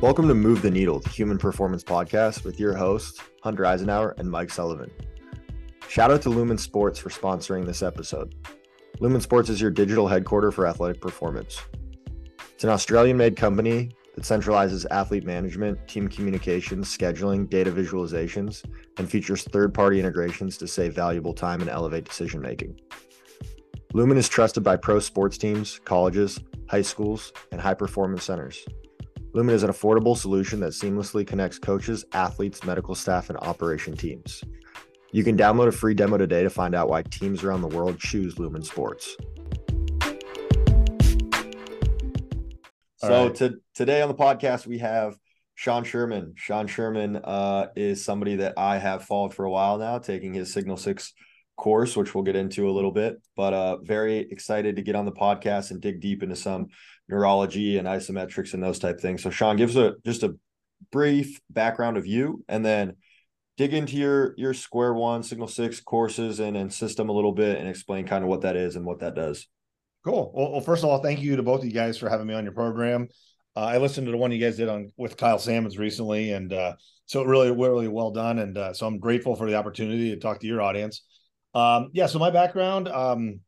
Welcome to Move the Needle, the Human Performance Podcast with your hosts, Hunter Eisenhower and Mike Sullivan. Shout out to Lumin Sports for sponsoring this episode. Lumin Sports is your digital headquarter for athletic performance. It's an Australian made company that centralizes athlete management, team communications, scheduling, data visualizations, and features third party integrations to save valuable time and elevate decision making. Lumin is trusted by pro sports teams, colleges, high schools, and high performance centers. Lumin is an affordable solution that seamlessly connects coaches, athletes, medical staff, and operation teams. You can download a free demo today to find out why teams around the world choose Lumin Sports. so right. to, today on the podcast we have Shawn Sherman. Shawn Sherman uh, is somebody that I have followed for a while now, taking his Signal Six course, which we'll get into a little bit. But uh, very excited to get on the podcast and dig deep into some neurology and isometrics and those type things. So Shawn, gives a just a brief background of you, and then dig into your your square one signal six courses and, and system a little bit and explain kind of what that is and what that does. Cool. Well, well first of all thank you to both of you guys for having me on your program. Uh, i listened to the one you guys did on with kyle salmons recently and uh, so really really well done. And uh, so i'm grateful for the opportunity to talk to your audience. Um, yeah so my background um,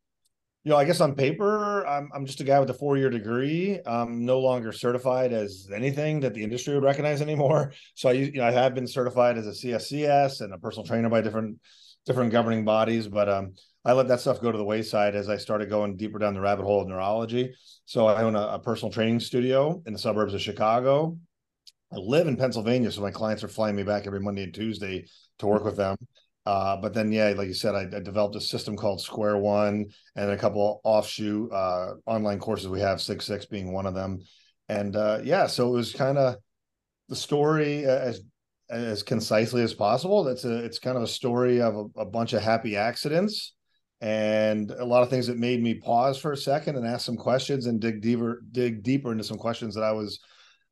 you know, I guess on paper, I'm I'm just a guy with a four year degree. I'm no longer certified as anything that the industry would recognize anymore. So I, you know, I have been certified as a CSCS and a personal trainer by different different governing bodies, but um, I let that stuff go to the wayside as I started going deeper down the rabbit hole of neurology. So I own a, a personal training studio in the suburbs of Chicago. I live in Pennsylvania, so my clients are flying me back every Monday and Tuesday to work with them. Uh, but then, yeah, like you said, I, I, developed a system called Square One and a couple of offshoot uh, online courses we have, Signal Six being one of them. And uh, yeah, so it was kind of the story as as concisely as possible. That's a it's kind of a story of a, a, bunch of happy accidents and a lot of things that made me pause for a second and ask some questions and dig deeper dig deeper into some questions that I was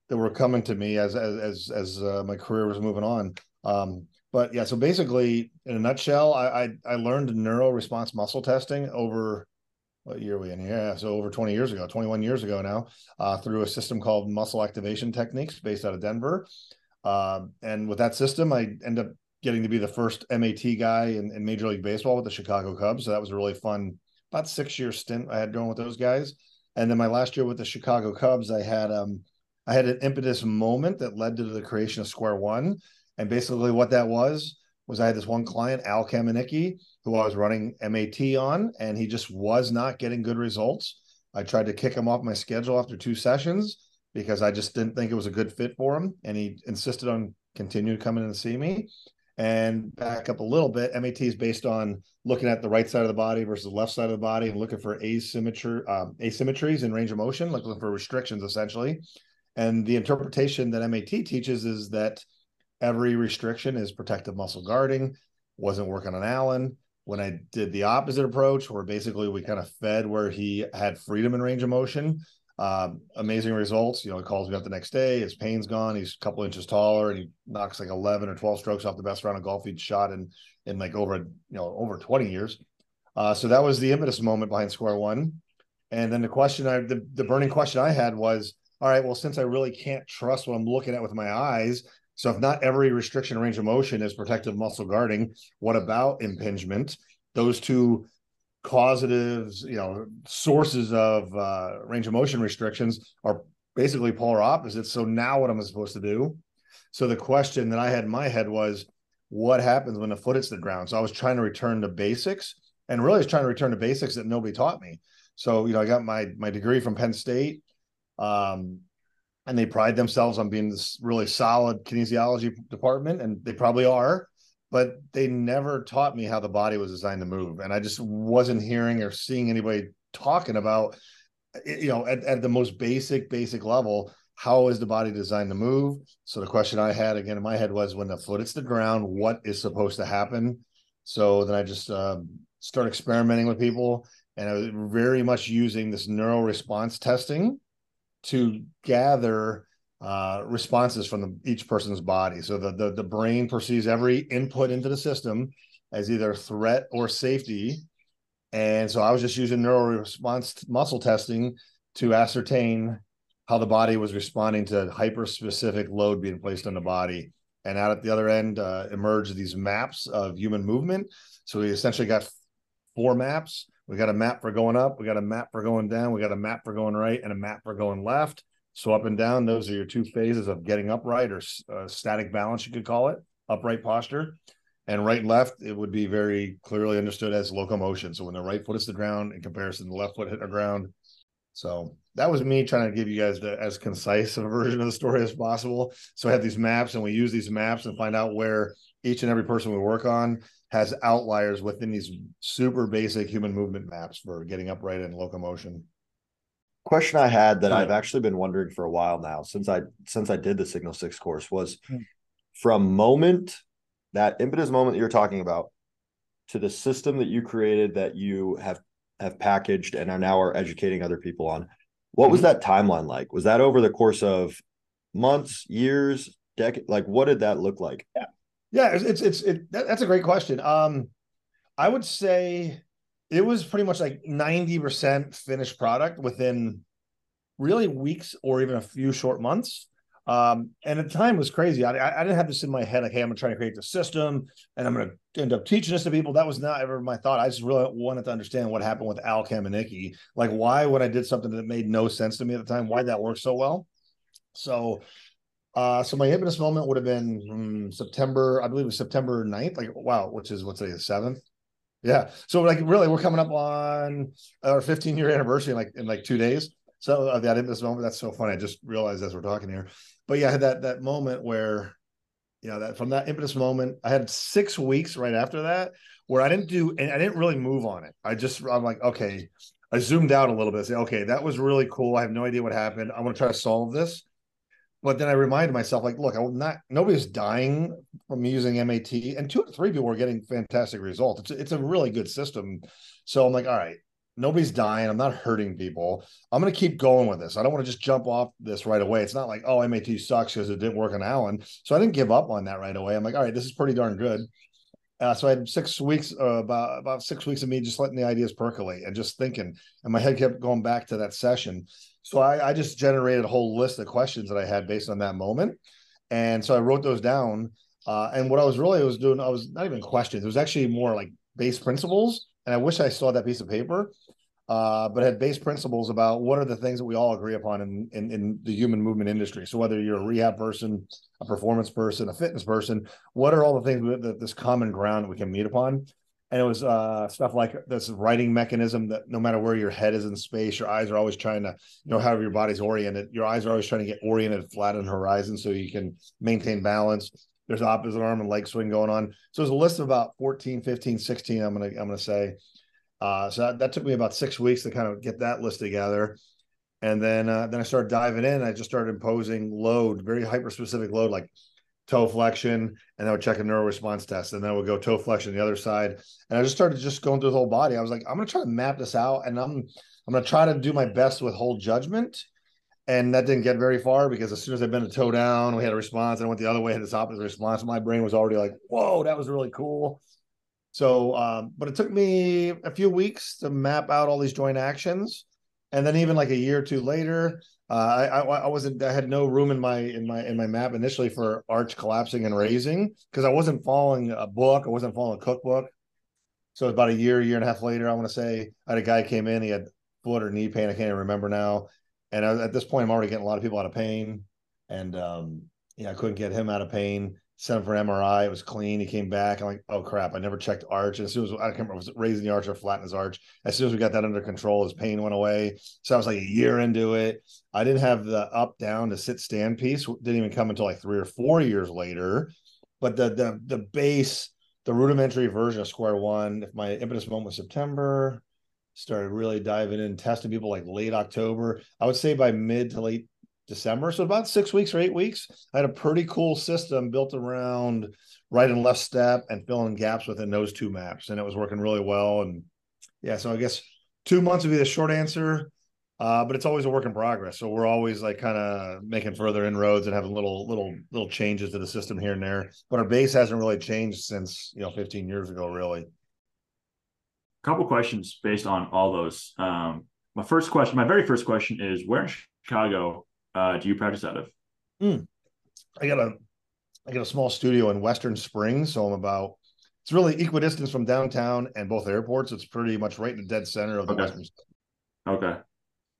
that were coming to me as as as, as uh, my career was moving on. Um, but yeah, so basically, in a nutshell, I I, I learned neuro response muscle testing over what year we in here? Yeah, so over 20 years ago, 21 years ago now, uh, through a system called Muscle Activation Techniques based out of Denver. Uh, and with that system, I end up getting to be the first MAT guy in, in, Major League Baseball with the Chicago Cubs. So that was a really fun, about six year stint I had going with those guys. And then my last year with the Chicago Cubs, I had um I had an impetus moment that led to the creation of Square One. And basically, what that was was I had this one client, Al Kamenicki, who I was running MAT on, and he just was not getting good results. I tried to kick him off my schedule after two sessions because I just didn't think it was a good fit for him. And he insisted on continuing to come in and see me. And back up a little bit, MAT is based on looking at the right side of the body versus the left side of the body and looking for asymmetry, um, asymmetries in range of motion, looking for restrictions essentially. And the interpretation that MAT teaches is that every restriction is protective muscle guarding. Wasn't working on Allen. When I did the opposite approach, where basically we kind of fed where he had freedom and range of motion, um, amazing results. You know, he calls me up the next day. His pain's gone. He's a couple inches taller, and he knocks like eleven or twelve strokes off the best round of golf he'd shot in in like over you know over twenty years. Uh, so that was the impetus moment behind Square One. And then the question I the, the burning question I had was, all right, well, since I really can't trust what I'm looking at with my eyes, so if not every restriction range of motion is protective muscle guarding, what about impingement? Those two causatives, you know, sources of uh, range of motion restrictions are basically polar opposites. So now what am I supposed to do? So the question that I had in my head was, what happens when the foot hits the ground? So I was trying to return to basics, and really was trying to return to basics that nobody taught me. So you know, I got my my degree from Penn State. Um, and they pride themselves on being this really solid kinesiology department, and they probably are, but they never taught me how the body was designed to move. And I just wasn't hearing or seeing anybody talking about, you know, at, at the most basic, basic level, how is the body designed to move? So the question I had again in my head was when the foot hits the ground, what is supposed to happen? So then I just um, start experimenting with people, and I was very much using this neural response testing to gather uh, responses from the, each person's body. So the, the the brain perceives every input into the system as either threat or safety. And so I was just using neural response muscle testing to ascertain how the body was responding to hyper specific load being placed on the body. And out at the other end uh, emerged these maps of human movement. So we essentially got four maps. We got a map for going up, we got a map for going down, we got a map for going right, and a map for going left. So up and down, those are your two phases of getting upright or uh, static balance, you could call it, upright posture. And right and left, it would be very clearly understood as locomotion. So when the right foot is the ground in comparison to the left foot hitting the ground. So that was me trying to give you guys the as concise a version of the story as possible. So I have these maps and we use these maps and find out where each and every person we work on has outliers within these super basic human movement maps for getting upright and locomotion question I had that I've actually been wondering for a while now since I since I did the Signal Six course was hmm. from moment that impetus moment that you're talking about to the system that you created that you have have packaged and are now are educating other people on. What mm-hmm. was that timeline like? Was that over the course of months, years, decade? Like, what did that look like? Yeah, yeah, it's it's, it, that, that's a great question. Um, I would say it was pretty much like 90% finished product within really weeks or even a few short months. Um, and at the time was crazy. I, I didn't have this in my head, like, hey, I'm to try to create the system and I'm to end up teaching this to people. That was not ever my thought. I just really wanted to understand what happened with Al Kamenicki. Like, why when I did something that made no sense to me at the time, why that worked so well. So, uh, so my impetus moment would have been um, September, I believe it was September 9th. Like, wow, which is what's the 7th. Yeah. So like really, we're coming up on our 15 year anniversary in like in like two days. So uh, that this moment, that's so funny. I just realized as we're talking here. But yeah, I had that that moment where, you know, that from that impetus moment, I had six weeks right after that where I didn't do and I didn't really move on it. I just I'm like, okay, I zoomed out a little bit, say, okay, that was really cool. I have no idea what happened. I want to try to solve this. But then I reminded myself, like, look, I'm not nobody's dying from using MAT, and two or three people are getting fantastic results. It's it's a really good system. So I'm like, all right, nobody's dying. I'm not hurting people. I'm to keep going with this. I don't want to just jump off this right away. It's not like, oh, MAT sucks because it didn't work on Alan. So I didn't give up on that right away. I'm like, all right, this is pretty darn good. Uh, so I had six weeks, uh, about about six weeks of me just letting the ideas percolate and just thinking, and my head kept going back to that session. So I, I just generated a whole list of questions that I had based on that moment. And so I wrote those down. Uh, and what I was really was doing, I was not even questions. It was actually more like base principles. And I wish I saw that piece of paper, uh, but had base principles about what are the things that we all agree upon in, in, in the human movement industry. So whether you're a rehab person, a performance person, a fitness person, what are all the things that this common ground we can meet upon? And it was uh, stuff like this righting mechanism that no matter where your head is in space, your eyes are always trying to, you know, however your body's oriented, your eyes are always trying to get oriented flat on horizon so you can maintain balance. There's opposite arm and leg swing going on. So there's a list of about 14, 15, 16, I'm gonna I'm gonna say. Uh, so that, that took me about six weeks to kind of get that list together. And then uh, then I started diving in. I just started imposing load, very hyper specific load, like toe flexion, and I would check a neuro response test, and then would go toe flexion the other side. And I just started just going through the whole body. I was like, I'm gonna try to map this out, and I'm I'm gonna try to do my best with whole judgment. And that didn't get very far because as soon as I bent a toe down, we had a response. And I went the other way, had this opposite response. My brain was already like, whoa, that was really cool. So, um, but it took me a few weeks to map out all these joint actions. And then even like a year or two later, uh, I, I wasn't I had no room in my in my in my map initially for arch collapsing and raising because I wasn't following a book, I wasn't following a cookbook. So about a year, year and a half later, I want to say I had a guy came in, he had foot or knee pain, I can't even remember now. And I, at this point, I'm already getting a lot of people out of pain, and um, yeah, I couldn't get him out of pain sent him for an MRI. It was clean. He came back. I'm like, oh crap! I never checked arch. And as soon as I can't remember, was raising the arch or flattening his arch. As soon as we got that under control, his pain went away. So I was like a year into it. I didn't have the up down to sit stand piece. Didn't even come until like three or four years later. But the the the base, the rudimentary version of square one. If my impetus moment was September, started really diving in, testing people like late October. I would say by mid to late December. So about six weeks or eight weeks, I had a pretty cool system built around right and left step and filling gaps within those two maps. And it was working really well. And yeah, so I guess two months would be the short answer. Uh, but it's always a work in progress. So we're always like kind of making further inroads and having little little little changes to the system here and there. But our base hasn't really changed since you know 15 years ago, really. A Couple questions based on all those. Um, my first question, my very first question is, where in Chicago uh, do you practice out of? Mm. I got a I got a small studio in Western Springs, so I'm about it's really equidistant from downtown and both airports. It's pretty much right in the dead center of the Okay. Western. Okay.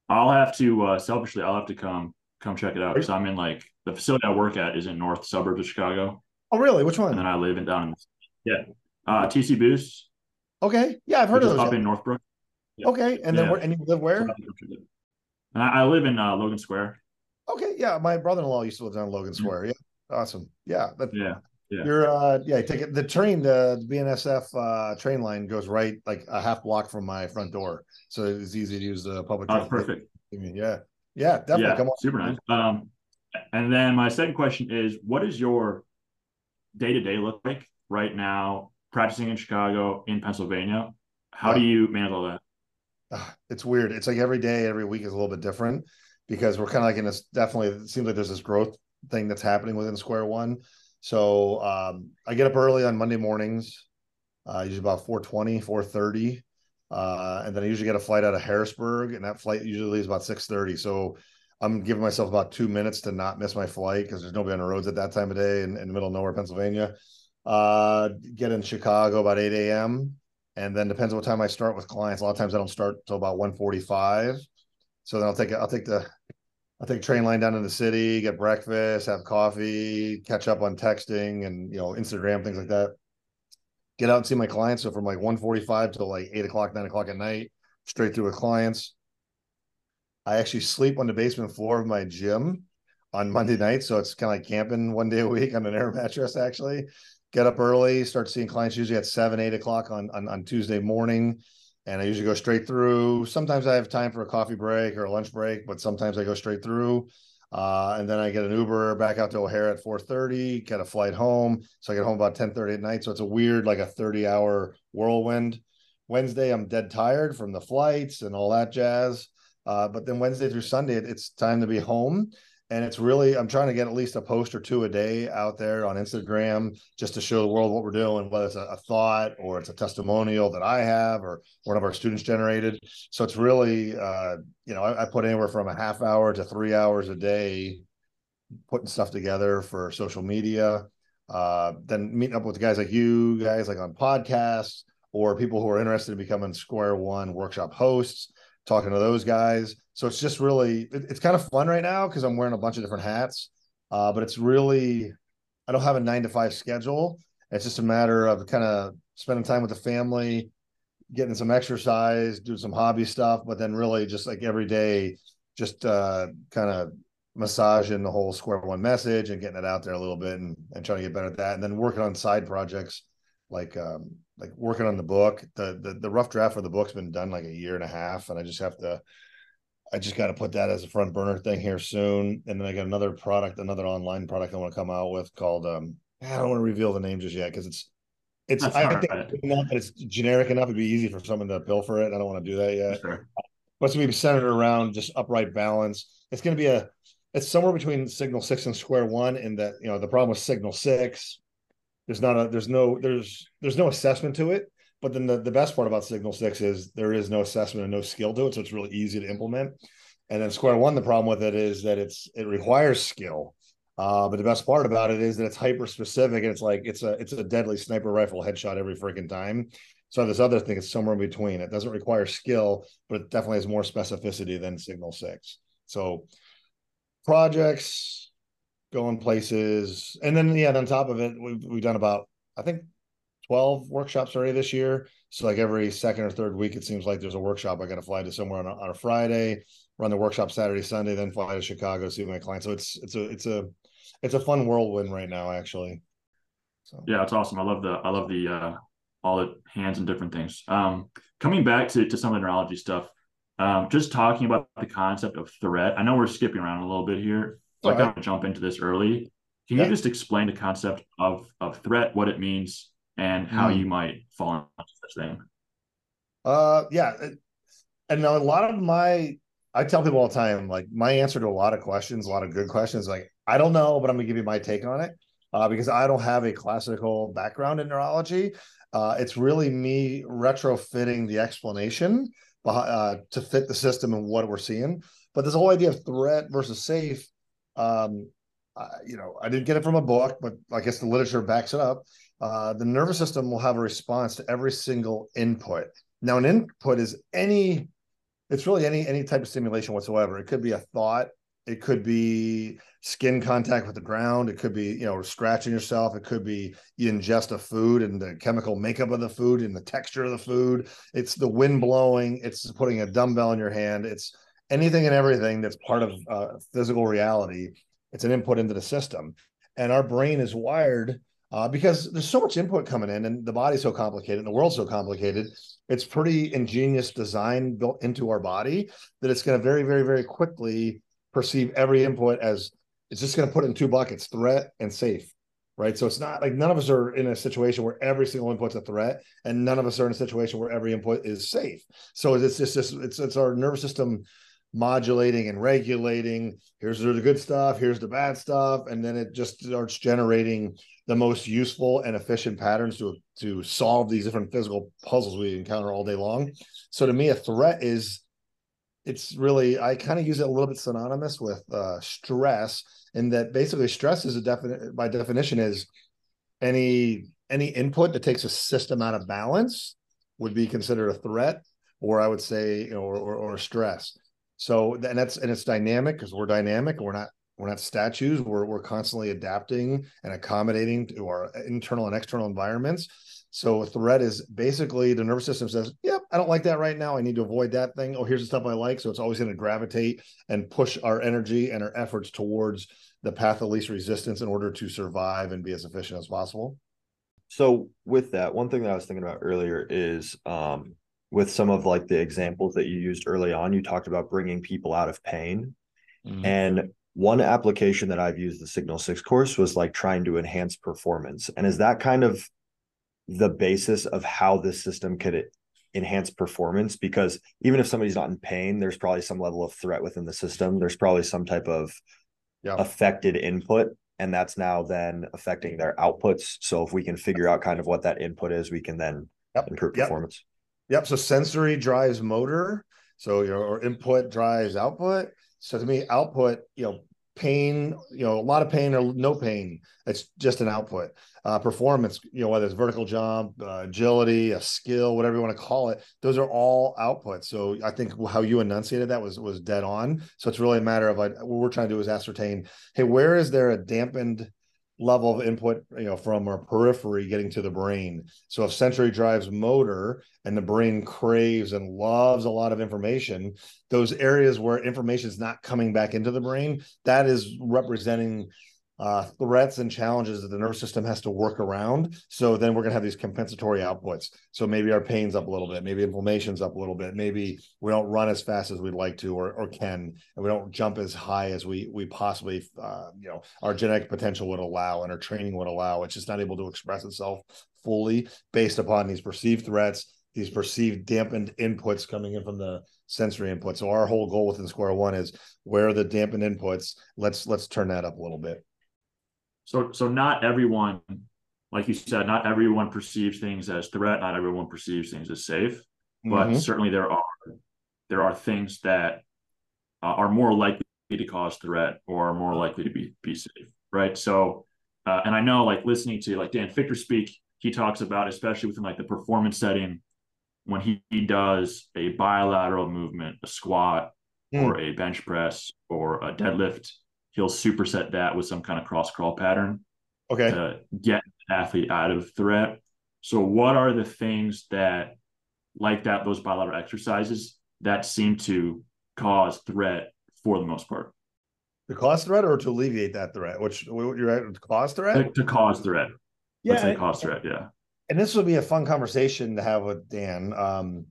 I'll have to uh selfishly I'll have to come come check it out because I'm in like the facility I work at is in north suburbs of Chicago. Oh, really? Which one? And then I live in down in yeah. Uh TC Boost. Okay, yeah, I've heard of those. up in Northbrook. Okay, and then Yeah. where? And you live where? I'll have to come check it. And I, I live in uh, Logan Square. Okay, yeah, my brother-in-law used to live down Logan Square. Yeah, awesome. Yeah, that, Yeah. Yeah. you're uh, yeah, take it. The train, the BNSF uh, train line goes right like a half block from my front door, so it's easy to use the public. Oh, perfect. Yeah, yeah, definitely. yeah, Come on. super nice. Um, and then my second question is, what does your day to day look like right now, practicing in Chicago, in Pennsylvania? How do you manage all that? Ah, it's weird. It's like every day, every week is a little bit different because we're kind of like in this definitely it seems like there's this growth thing that's happening within Square One. So um, I get up early on Monday mornings, uh, usually about 420, 430. Uh, and then I usually get a flight out of Harrisburg, and that flight usually leaves about 630. So I'm giving myself about two minutes to not miss my flight because there's nobody on the roads at that time of day in, in the middle of nowhere, Pennsylvania. Uh, get in Chicago about 8 a.m and then depends on what time I start with clients. A lot of times I don't start till about 145. So then I'll take I'll take the I'll take train line down to the city, get breakfast, have coffee, catch up on texting and you know Instagram things like that. Get out and see my clients. So from like 145 till like eight o'clock, nine o'clock at night, straight through with clients. I actually sleep on the basement floor of my gym on Monday night. So it's kind of like camping one day a week on an air mattress, actually get up early, start seeing clients usually at seven, eight o'clock on, on, on Tuesday morning. And I usually go straight through. Sometimes I have time for a coffee break or a lunch break, but sometimes I go straight through. Uh, and then I get an Uber back out to O'Hare at 4:30, get a flight home. So I get home about 10:30 at night. So it's a weird, like a 30-hour whirlwind. Wednesday, I'm dead tired from the flights and all that jazz. Uh, but then Wednesday through Sunday, it, it's time to be home and it's really i'm trying to get at least a post or two a day out there on instagram just to show the world what we're doing whether it's a, a, thought or it's a testimonial that i have or one of our students generated so it's really uh, you know I, I put anywhere from a half hour to three hours a day putting stuff together for social media uh, then meeting up with guys like you guys like on podcasts or people who are interested in becoming square one workshop hosts talking to those guys. So it's just really it, it's kind of fun right now because I'm wearing a bunch of different hats. Uh, but it's really I don't have a nine to five schedule. It's just a matter of kind of spending time with the family, getting some exercise, doing some hobby stuff, but then really just like every day, just uh, kind of massaging the whole square one message and getting it out there a little bit and, and trying to get better at that. And then working on side projects like um, like working on the book. The, the the rough draft for the book's been done like a year and a half, and I just have to. I just got to put that as a front burner thing here soon, and then I got another product, another online product I want to come out with called. um I don't want to reveal the name just yet because it's it's That's I think right. it's enough, it's generic enough. It'd be easy for someone to bill for it. I don't want to do that yet. Sure. But it's gonna be centered around just upright balance. It's gonna be a it's somewhere between Signal Six and Square One, in that you know the problem with Signal Six there's not a there's no there's there's no assessment to it but then the, the best part about signal 6 is there is no assessment and no skill to it so it's really easy to implement. And then square one the problem with it is that it's it requires skill. Uh, but the best part about it is that it's hyper specific and it's like it's a it's a deadly sniper rifle headshot every freaking time. So this other thing is somewhere in between. It doesn't require skill but it definitely has more specificity than signal 6 so projects going places. And then yeah, on top of it, we've we've done about I think 12 workshops already this year. So like every second or third week, it seems like there's a workshop. I got to fly to somewhere on a, on a Friday, run the workshop Saturday, Sunday, then fly to Chicago, see my clients. So it's it's a it's a it's a fun whirlwind right now, actually. So Yeah, it's awesome. I love the I love the uh all the hands and different things. Um coming back to to some of the neurology stuff, um, just talking about the concept of threat. I know we're skipping around a little bit here. So I right. kind of jump into this early. Can Yeah. you just explain the concept of of threat, what it means, and how Mm. you might fall into such thing? Uh, yeah, and a lot of my, I tell people all the time, like my answer to a lot of questions, a lot of good questions, like I don't know, but I'm gonna give you my take on it, uh, because I don't have a classical background in neurology. Uh, it's really me retrofitting the explanation uh, to fit the system and what we're seeing. But this whole idea of threat versus safe, um, you know, I didn't get it from a book, but I guess the literature backs it up. Uh, the nervous system will have a response to every single input. Now, an input is any, it's really any any type of stimulation whatsoever. It could be a thought, it could be skin contact with the ground. It could be, you know, scratching yourself. It could be you ingest a food and the chemical makeup of the food and the texture of the food. It's the wind blowing. It's putting a dumbbell in your hand. It's anything and everything that's part of uh, physical reality. It's an input into the system. And our brain is wired uh, because there's so much input coming in and the body's so complicated and the world's so complicated. It's pretty ingenious design built into our body that it's going to very, very, very quickly perceive every input as it's just going to put in two buckets threat and safe right so it's not like none of us are in a situation where every single input's a threat and none of us are in a situation where every input is safe so it's just it's it's our nervous system modulating and regulating here's the good stuff here's the bad stuff and then it just starts generating the most useful and efficient patterns to to solve these different physical puzzles we encounter all day long so to me a threat is it's really I kind of use it a little bit synonymous with uh, stress, in that basically stress is a definite by definition is any any input that takes a system out of balance would be considered a threat, or I would say or, or, or stress. So and that's and it's dynamic because we're dynamic. We're not we're not statues. We're we're constantly adapting and accommodating to our internal and external environments. So a threat is basically the nervous system says, "Yep, I don't like that right now. I need to avoid that thing. Oh, here's the stuff I like." So it's always going to gravitate and push our energy and our efforts towards the path of least resistance in order to survive and be as efficient as possible. So with that, one thing that I was thinking about earlier is um, with some of like the examples that you used early on, you talked about bringing people out of pain. Mm-hmm. And one application that I've used the Signal 6 course was like trying to enhance performance. And is that kind of the basis of how this system could enhance performance because even if somebody's not in pain there's probably some level of threat within the system there's probably some type of yeah. affected input and that's now then affecting their outputs so if we can figure out kind of what that input is we can then yep. improve yep. performance yep so sensory drives motor so your input drives output so to me output you know pain, you know, a lot of pain or no pain. It's just an output. Uh, performance, you know, whether it's vertical jump, uh, agility, a skill, whatever you want to call it, those are all outputs. So I think how you enunciated that was was dead on. So it's really a matter of like what we're trying to do is ascertain, hey, where is there a dampened level of input you know from our periphery getting to the brain. So if sensory drives motor and the brain craves and loves a lot of information those areas where information is not coming back into the brain that is representing uh, threats and challenges that the nervous system has to work around. So then we're going to have these compensatory outputs. So maybe our pain's up a little bit, maybe inflammation's up a little bit, maybe we don't run as fast as we'd like to or, or can, and we don't jump as high as we we possibly, uh, you know, our genetic potential would allow and our training would allow. It's just not able to express itself fully based upon these perceived threats, these perceived dampened inputs coming in from the sensory input. So our whole goal within Square One is where are the dampened inputs? Let's let's turn that up a little bit. So so not everyone, like you said, not everyone perceives things as threat. Not everyone perceives things as safe. But mm-hmm. certainly there are there are things that uh, are more likely to cause threat or are more likely to be be safe, right? So, uh, and I know like listening to like Dan Fichter speak, he talks about especially within like the performance setting when he, he does a bilateral movement, a squat mm. or a bench press or a deadlift he'll superset that with some kind of cross crawl pattern. Okay. To get the athlete out of threat. So what are the things that like that those bilateral exercises that seem to cause threat for the most part? To cause threat or to alleviate that threat? Which you're at cause threat? To, to cause threat. Yeah. Let's say cause threat, yeah. And this would be a fun conversation to have with Dan. Um,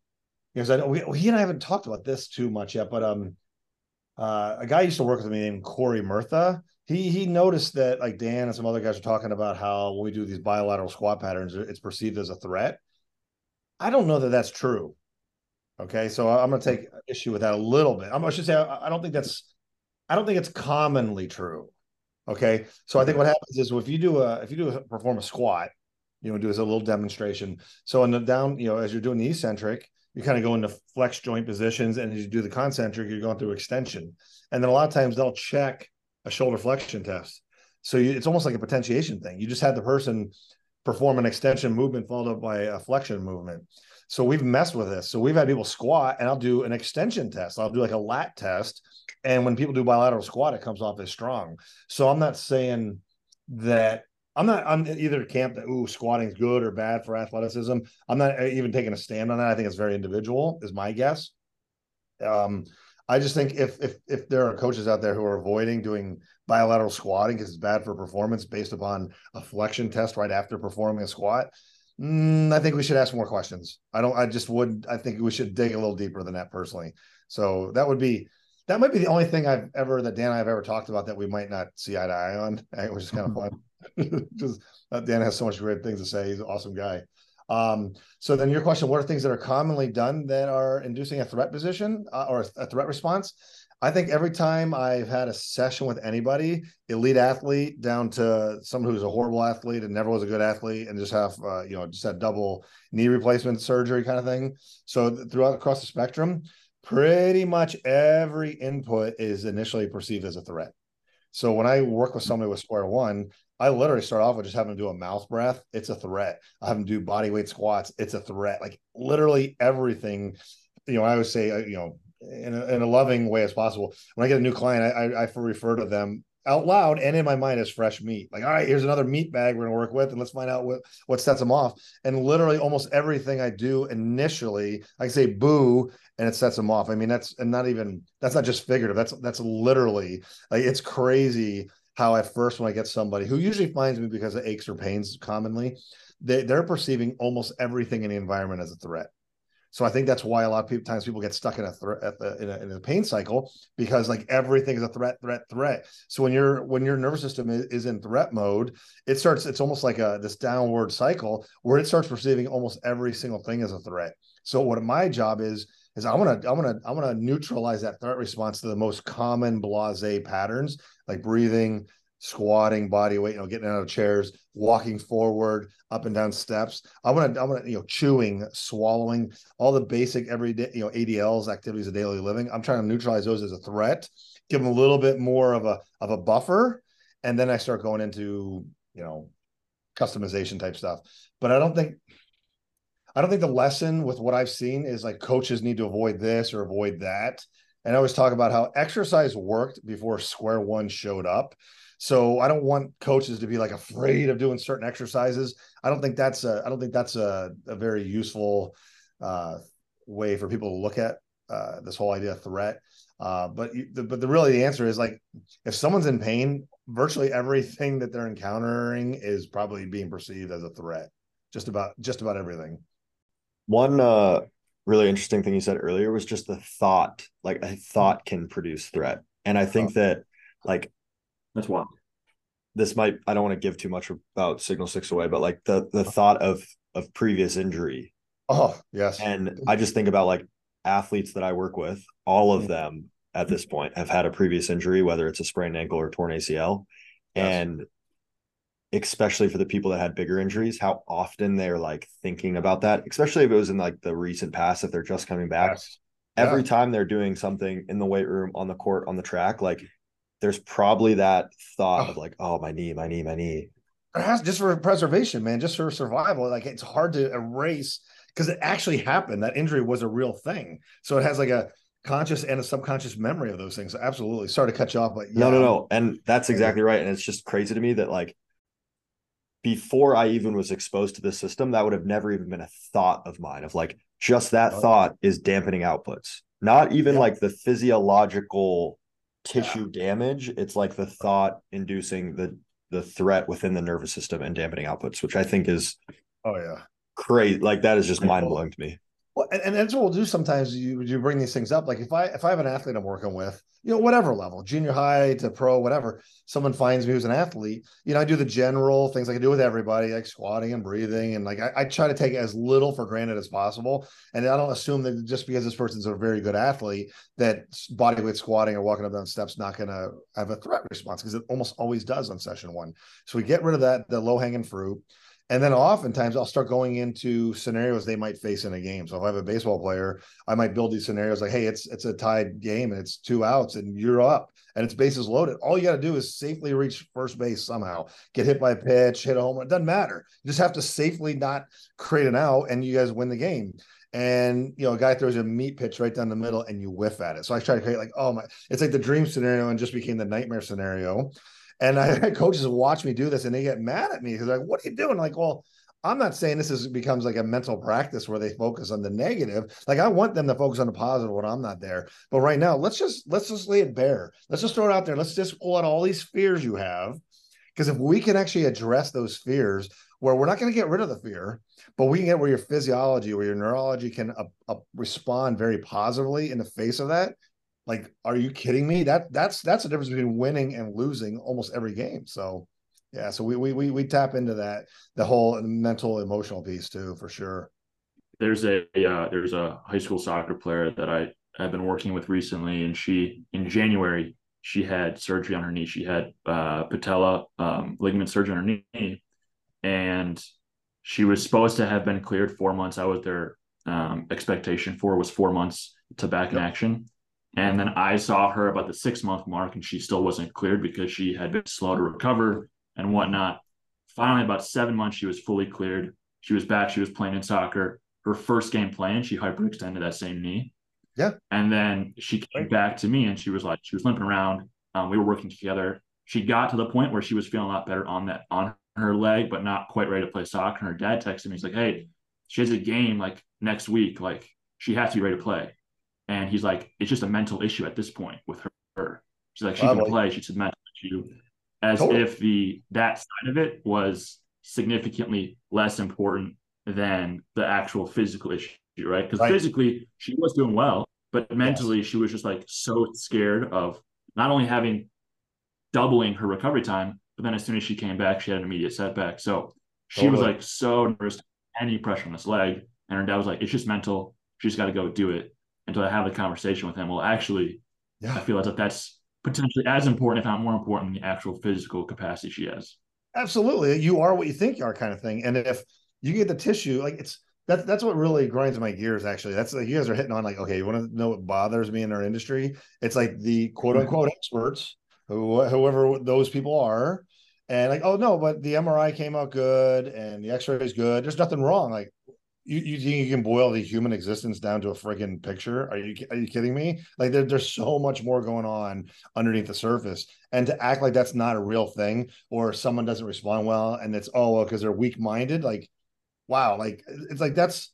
because I know we, he and I haven't talked about this too much yet, but um, uh, a guy used to work with me named Corey Murtha. He he noticed that like Dan and some other guys are talking about how when we do these bilateral squat patterns, it's perceived as a threat. I don't know that that's true. Okay, so I'm going to take issue with that a little bit. I'm, I should say I, I don't think that's I don't think it's commonly true. Okay, so I think what happens is if you do a if you do a, perform a squat, you know, do as a little demonstration. So in the down, you know, as you're doing the eccentric, you kind of go into flex joint positions, and as you do the concentric, you're going through extension. And then a lot of times they'll check a shoulder flexion test. So you, it's almost like a potentiation thing. You just had the person perform an extension movement followed up by a flexion movement. So we've messed with this. So we've had people squat and I'll do an extension test. I'll do like a lat test. And when people do bilateral squat, it comes off as strong. So I'm not saying that I'm not on either camp that ooh squatting is good or bad for athleticism. I'm not even taking a stand on that. I think it's very individual, is my guess. Um, I just think if if if there are coaches out there who are avoiding doing bilateral squatting because it's bad for performance based upon a flexion test right after performing a squat, mm, I think we should ask more questions. I don't. I just would. I think we should dig a little deeper than that personally. So that would be that might be the only thing I've ever that Dan and I have ever talked about that we might not see eye to eye on, which is kind of fun. just uh, Dan has so much great things to say. He's an awesome guy. Um, so then your question, what are things that are commonly done that are inducing a threat position uh, or a, threat response? I think every time I've had a session with anybody, elite athlete down to someone who's a horrible athlete and never was a good athlete and just have, uh, you know, just had double knee replacement surgery kind of thing. So throughout across the spectrum, pretty much every input is initially perceived as a threat. So when I work with somebody with square one, I literally start off with just having to do a mouth breath. It's a threat. I have them do body weight squats. It's a threat. Like literally everything. You know, I always say, uh, you know, in a, in a loving way as possible. When I get a new client, I, I, I refer to them out loud and in my mind as fresh meat. Like, all right, here's another meat bag we're gonna work with, and let's find out what what sets them off. And literally, almost everything I do initially, I say boo, and it sets them off. I mean, that's and not even that's not just figurative. That's that's literally like it's crazy how at first when I get somebody who usually finds me because of aches or pains commonly, they, they're perceiving almost everything in the environment as a threat. So I think that's why a lot of people, times people get stuck in a threat in, a, in a pain cycle because like everything is a threat, threat, threat. So when your when your nervous system is, is in threat mode, it starts. It's almost like a this downward cycle where it starts perceiving almost every single thing as a threat. So what my job is is I want to I want to I want to neutralize that threat response to the most common blase patterns like breathing, squatting, body weight, you know, getting out of chairs, walking forward, up and down steps. I want to I want to you know chewing, swallowing, all the basic everyday you know ADLs activities of daily living. I'm trying to neutralize those as a threat, give them a little bit more of a of a buffer, and then I start going into you know customization type stuff. But I don't think I don't think the lesson with what I've seen is like coaches need to avoid this or avoid that. And I always talk about how exercise worked before square one showed up. So I don't want coaches to be like afraid of doing certain exercises. I don't think that's a I don't think that's a, a very useful uh, way for people to look at uh, this whole idea of threat. Uh, but the, but the really the answer is like if someone's in pain, virtually everything that they're encountering is probably being perceived as a threat. Just about just about everything. One uh, really interesting thing you said earlier was just the thought, like a thought mm-hmm. can produce threat. And I think that like that's one. This might I don't want to give too much about signal six away, but like the the uh-huh. thought of of previous injury. Oh, yes. And I just think about like athletes that I work with, all of mm. them at mm-hmm. this point have had a previous injury, whether it's a sprained ankle or torn ACL. Yes. And especially for the people that had bigger injuries, how often they're like thinking about that, especially if it was in like the recent past, if they're just coming back. Yes. Every yeah. time they're doing something in the weight room, on the court, on the track, like there's probably that thought oh. of like, oh, my knee, my knee, my knee. It has just for preservation, man, just for survival. Like it's hard to erase because it actually happened. That injury was a real thing. So it has like a conscious and a subconscious memory of those things. Absolutely. Sorry to cut you off, but yeah. no, no, no. And that's exactly right. And it's just crazy to me that like before I even was exposed to the system, that would have never even been a thought of mine of like just that oh. thought is dampening outputs. Not even yeah. like the physiological tissue yeah. damage. It's like the thought inducing the the threat within the nervous system and dampening outputs, which I think is oh yeah. Great. Like that is just mind blowing to me. Well, and, and that's what we'll do sometimes. You you bring these things up. Like if I if I have an athlete I'm working with, you know, whatever level, junior high to pro, whatever, someone finds me who's an athlete, you know, I do the general things like I do with everybody, like squatting and breathing. And like I, I try to take as little for granted as possible. And I don't assume that just because this person's a very good athlete, that body weight squatting or walking up down steps not gonna have a threat response because it almost always does on session one. So we get rid of that, the low hanging fruit And then oftentimes I'll start going into scenarios they might face in a game. So if I have a baseball player, I might build these scenarios like, hey, it's it's a tied game and it's two outs and you're up and it's bases loaded. All you got to do is safely reach first base somehow, get hit by a pitch, hit a home run. It doesn't matter. You just have to safely not create an out and you guys win the game. And you know, a guy throws a meat pitch right down the middle and you whiff at it. So I try to create like, oh my, it's like the dream scenario and just became the nightmare scenario. And I coaches watch me do this and they get mad at me because like, what are you doing? Like, well, I'm not saying this is becomes like a mental practice where they focus on the negative. Like I want them to focus on the positive when I'm not there. But right now, let's just let's just lay it bare. Let's just throw it out there. Let's just pull out all these fears you have. Because if we can actually address those fears, where we're not going to get rid of the fear, but we can get where your physiology, where your neurology can uh, uh, respond very positively in the face of that. Like, are you kidding me? That that's that's the difference between winning and losing almost every game. So yeah, so we we we we tap into that the whole mental emotional piece too for sure. There's a uh, there's a high school soccer player that I I've been working with recently, and she in January she had surgery on her knee. She had uh, patella um, ligament surgery on her knee, and she was supposed to have been cleared four months. I was their um, expectation for was four months to back in action. And then I saw her about the six month mark, and she still wasn't cleared because she had been slow to recover and whatnot. Finally, about seven months, she was fully cleared. She was back. She was playing in soccer. Her first game playing, she hyperextended that same knee. Yeah. And then she came right. back to me and she was like, she was limping around. Um, we were working together. She got to the point where she was feeling a lot better on that on her leg, but not quite ready to play soccer. And her dad texted me. He's like, "Hey, she has a game like next week. Like she has to be ready to play." And he's like, "It's just a mental issue at this point with her." She's like, "She Probably. can play. She's a mental issue." as totally. if the that side of it was significantly less important than the actual physical issue, right? Because right. physically she was doing well, but mentally yes. she was just like so scared of not only having doubling her recovery time, but then as soon as she came back, she had an immediate setback. So she totally. was like so nervous, any pressure on this leg. And her dad was like, it's just mental. She's got to go do it. Until I have the conversation with him. Well, actually, yeah. I feel like that's potentially as important, if not more important, than the actual physical capacity she has. Absolutely. You are what you think you are, kind of thing. And if you get the tissue, like it's that's that's what really grinds my gears. Actually, that's like you guys are hitting on like, okay, you want to know what bothers me in our industry? It's like the quote unquote experts, who, whoever those people are, and like, oh no, but the MRI came out good and the X-ray is good. There's nothing wrong. Like you, you think you can boil the human existence down to a friggin' picture? Are you are you kidding me? Like there, there's so much more going on underneath the surface, and to act like that's not a real thing, or someone doesn't respond well, and it's oh well because they're weak minded. Like, wow, like it's like that's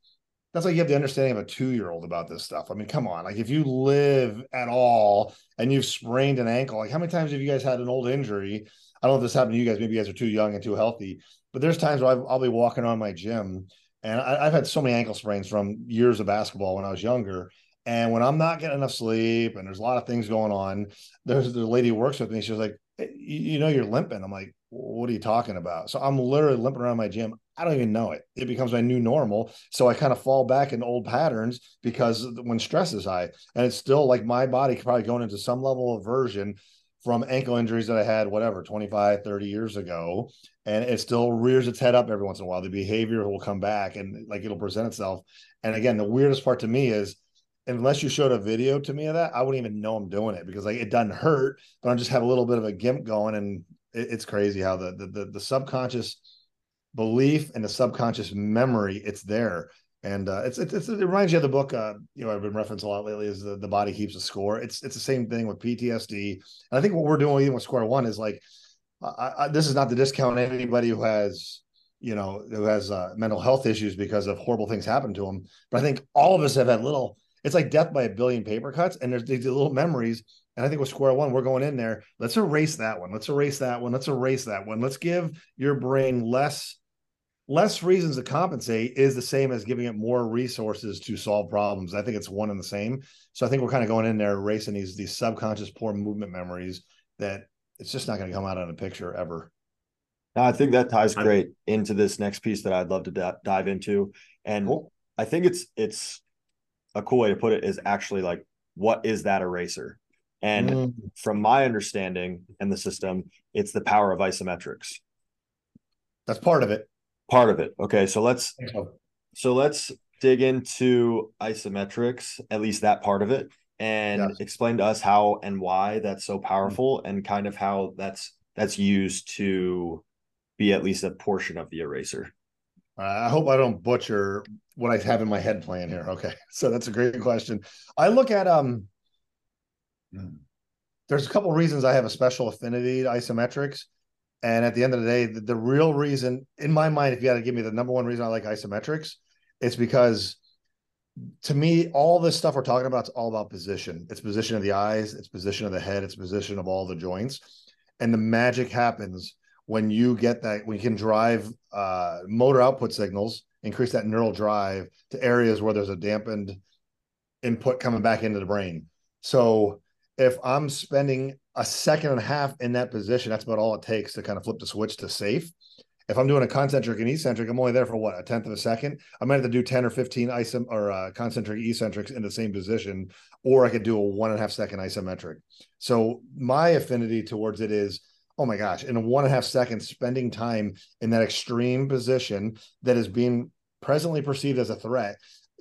that's like you have the understanding of a two year old about this stuff. I mean, come on, like if you live at all and you've sprained an ankle, like how many times have you guys had an old injury? I don't know if this happened to you guys. Maybe you guys are too young and too healthy, but there's times where I'll be walking on my gym and I, have had so many ankle sprains from years of basketball when I was younger. And when I'm not getting enough sleep and there's a lot of things going on, there's the lady who works with me. She was like, you know, you're limping. I'm like, what are you talking about? So I'm literally limping around my gym. I don't even know it. It becomes my new normal. So I kind of fall back in old patterns because when stress is high, and it's still like my body probably going into some level of version from ankle injuries that I had, whatever, 25, 30 years ago. And it still rears its head up every once in a while. The behavior will come back and like it'll present itself. And again, the weirdest part to me is unless you showed a video to me of that, I wouldn't even know I'm doing it because like it doesn't hurt, but I just have a little bit of a gimp going. And it, it's crazy how the, the, the the subconscious belief and the subconscious memory, it's there and uh, it's, it's, it reminds you of the book uh, you know I've been referenced a lot lately is the, the body keeps a score. It's it's the same thing with PTSD, and I think what we're doing even with Square One is like I, I, this is not to discount anybody who has you know who has uh, mental health issues because of horrible things happen to them, but I think all of us have had little. It's like death by a billion paper cuts, and there's these little memories. And I think with Square One, we're going in there. Let's erase that one. Let's erase that one. Let's erase that one. Let's give your brain less less reasons to compensate is the same as giving it more resources to solve problems. I think it's one and the same. So I think we're kind of going in there erasing these these subconscious poor movement memories that it's just not going to come out on a picture ever. Now I think that ties great into this next piece that I'd love to d- dive into, and cool. I think it's it's a cool way to put it is actually like what is that eraser? And mm. from my understanding and the system, it's the power of isometrics. That's part of it Part of it. Okay, so let's so. so let's dig into isometrics, at least that part of it, and yes. explain to us how and why that's so powerful mm-hmm. and kind of how that's that's used to be at least a portion of the eraser. I hope I don't butcher what I have in my head plan here. Okay. So that's a great question. I look at um there's a couple reasons I have a special affinity to isometrics. And at the end of the day, the, the real reason in my mind, if you had to give me the number one reason I like isometrics, it's because to me, all this stuff we're talking about is all about position. It's position of the eyes, it's position of the head, it's position of all the joints. And the magic happens when you get that, you can drive uh, motor output signals, increase that neural drive to areas where there's a dampened input coming back into the brain. So if I'm spending a second and a half in that position, that's about all it takes to kind of flip the switch to safe. If I'm doing a concentric and eccentric, I'm only there for what a tenth of a second. I might have to do 10 or 15 isom or uh, concentric eccentrics in the same position, or I could do a one and a half second isometric. So my affinity towards it is, oh my gosh, in a one and a half seconds, spending time in that extreme position that is being presently perceived as a threat,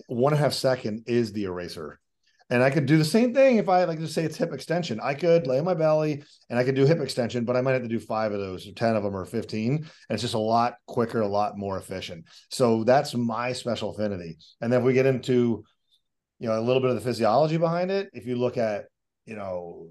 one and a half second is the eraser. And I could do the same thing if I like to say it's hip extension. I could lay on my belly and I could do hip extension, but I might have to do five of those or 10 of them or 15. And it's just a lot quicker, a lot more efficient. So that's my special affinity. And then if we get into, you know, a little bit of the physiology behind it, if you look at, you know,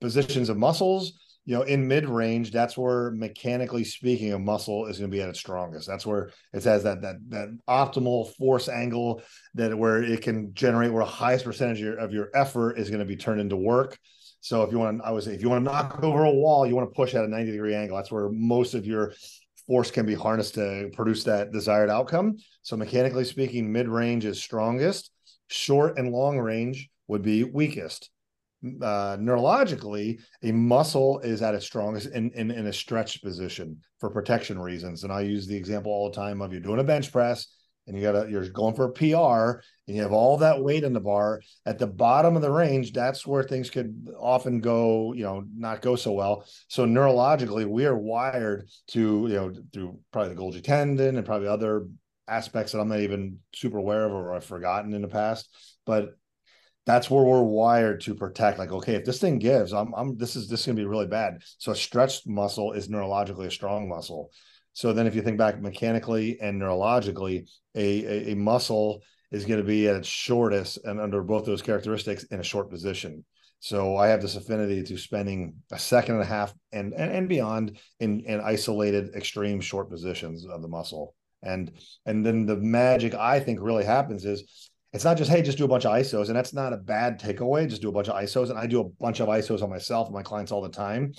positions of muscles, you know, in mid range, that's where mechanically speaking, a muscle is going to be at its strongest. That's where it has that that that optimal force angle that where it can generate where a highest percentage of your, of your effort is going to be turned into work. So if you want, I would say, if you want to knock over a wall, you want to push at a 90 degree angle. That's where most of your force can be harnessed to produce that desired outcome. So mechanically speaking, mid range is strongest. Short and long range would be weakest uh, neurologically, a muscle is at its strongest in, in, in a stretched position for protection reasons. And I use the example all the time of you're doing a bench press and you got you're going for a PR and you have all that weight in the bar at the bottom of the range. That's where things could often go, you know, not go so well. So neurologically, we are wired to, you know, through probably the Golgi tendon and probably other aspects that I'm not even super aware of or I've forgotten in the past. But that's where we're wired to protect. Like, okay, if this thing gives, I'm, I'm this is this is gonna be really bad. So a stretched muscle is neurologically a strong muscle. So then if you think back mechanically and neurologically, a, a, a muscle is going to be at its shortest and under both those characteristics in a short position. So I have this affinity to spending a second and a half and and, and beyond in, in isolated extreme short positions of the muscle. And and then the magic I think really happens is it's not just hey just do a bunch of isos and that's not a bad takeaway just do a bunch of isos and i do a bunch of isos on myself and my clients all the time.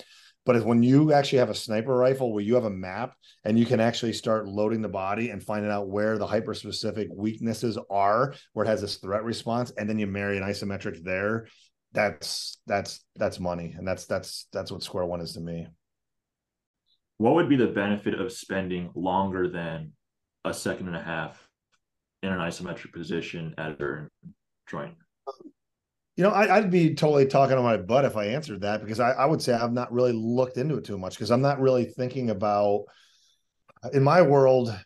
But it's when you actually have a sniper rifle where you have a map and you can actually start loading the body and finding out where the hyper specific weaknesses are where it has this threat response and then you marry an isometric there that's that's that's money and that's that's that's what square one is to me. What would be the benefit of spending longer than a second and a half in an isometric position at a joint? You know, I, would be totally talking on my butt if I answered that because I, I would say I've not really looked into it too much because I'm not really thinking about, in my world,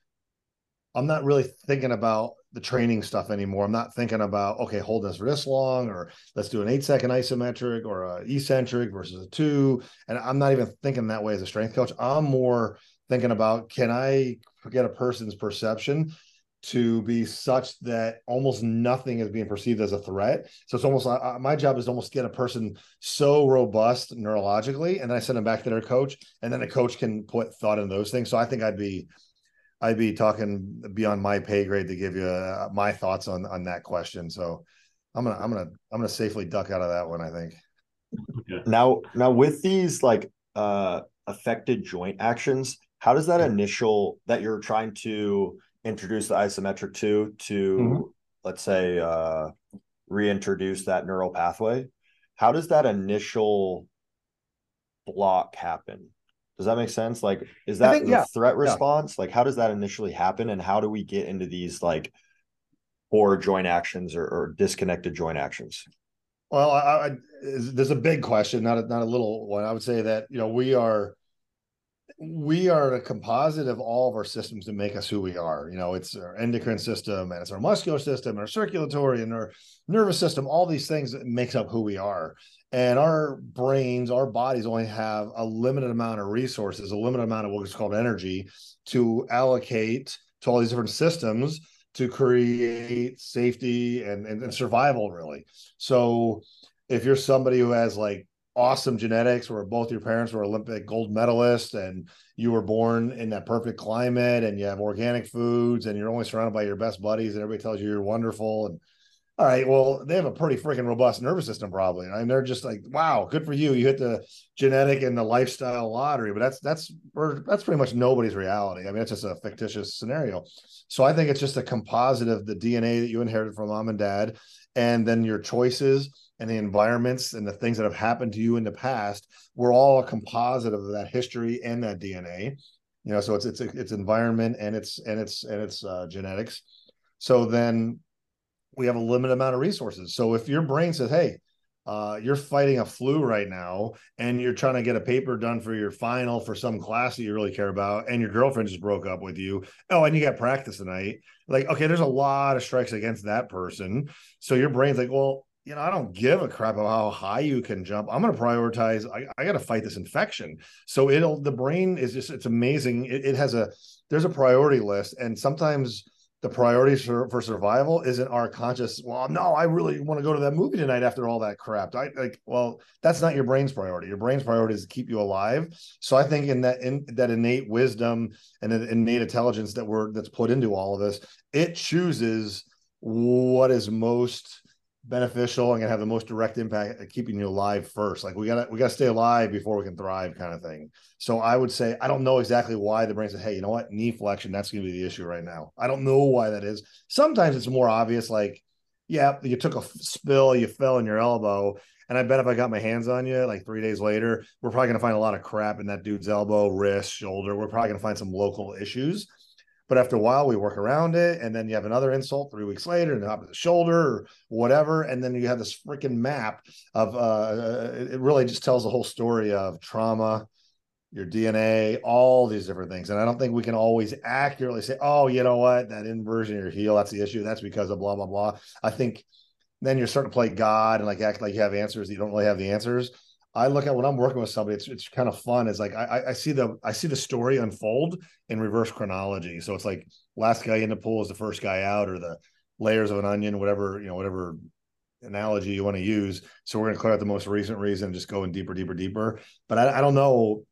I'm not really thinking about the training stuff anymore. I'm not thinking about okay, hold this for this long, or let's do an eight second isometric or a eccentric versus a two. And I'm not even thinking that way as a strength coach. I'm more thinking about can I get a person's perception to be such that almost nothing is being perceived as a threat. So it's almost uh, my job is to almost get a person so robust neurologically, and then I send them back to their coach, and then the coach can put thought in those things. So I think I'd be, I'd be talking beyond my pay grade to give you uh, my thoughts on on that question. So I'm gonna I'm gonna I'm gonna safely duck out of that one. I think. Now now with these like uh affected joint actions, how does that initial that you're trying to introduce the isometric to to mm-hmm. let's say uh, reintroduce that neural pathway how does that initial block happen does that make sense like is that think, the yeah. threat response yeah. like how does that initially happen and how do we get into these like poor joint actions or, or disconnected joint actions well I, I, there's a big question not a, not a little one i would say that you know we are we are a composite of all of our systems that make us who we are. You know, it's our endocrine system and it's our muscular system, and our circulatory and our nervous system, all these things that makes up who we are. And our brains, our bodies only have a limited amount of resources, a limited amount of what's called energy to allocate to all these different systems to create safety and, and, and survival, really. So if you're somebody who has like awesome genetics where both your parents were Olympic gold medalists and you were born in that perfect climate and you have organic foods and you're only surrounded by your best buddies and everybody tells you you're wonderful and all right well they have a pretty freaking robust nervous system probably. And they're just like wow good for you. You hit the genetic and the lifestyle lottery. But that's that's that's pretty much nobody's reality. I mean it's just a fictitious scenario. So i think it's just a composite of the dna that you inherited from mom and dad and then your choices and the environments and the things that have happened to you in the past we're all a composite of that history and that dna you know so it's it's it's environment and it's and it's and it's uh, genetics. So then we have a limited amount of resources. So if your brain says hey uh, you're fighting a flu right now and you're trying to get a paper done for your final for some class that you really care about and your girlfriend just broke up with you oh and you got practice tonight like okay there's a lot of strikes against that person. So your brain's like well you know, I don't give a crap about how high you can jump. I'm going to prioritize. I, I got to fight this infection. So it'll, the brain is just, it's amazing. It, it, has a, there's a priority list. And sometimes the priorities for, for survival isn't our conscious, well, no, I really want to go to that movie tonight after all that crap. I like, well, that's not your brain's priority. Your brain's priority is to keep you alive. So I think in that, in that innate wisdom and innate intelligence that we're, that's put into all of this, it chooses what is most, beneficial and gonna have the most direct impact at keeping you alive first. Like we gotta we gotta stay alive before we can thrive, kind of thing. So I would say I don't know exactly why the brain said, hey, you know what, knee flexion, that's gonna be the issue right now. I don't know why that is. Sometimes it's more obvious, like, yeah, you took a spill, you fell in your elbow. And I bet if I got my hands on you like three days later, we're probably to find a lot of crap in that dude's elbow, wrist, shoulder. We're probably to find some local issues. But after a while, we work around it, and then you have another insult three weeks later, and of the shoulder or whatever, and then you have this freaking map of. Uh, it really just tells the whole story of trauma, your DNA, all these different things. And I don't think we can always accurately say, "Oh, you know what? That inversion of your heel, that's the issue. That's because of blah blah blah." I think then you're starting to play God and like act like you have answers. You don't really have the answers. I look at when I'm working with somebody, it's it's kind of fun. It's like I, I see the I see the story unfold in reverse chronology. So it's like last guy in the pool is the first guy out, or the layers of an onion, whatever you know, whatever analogy you want to use. So we're going to clear out the most recent reason, and just go in deeper, deeper, deeper. But I, I don't know,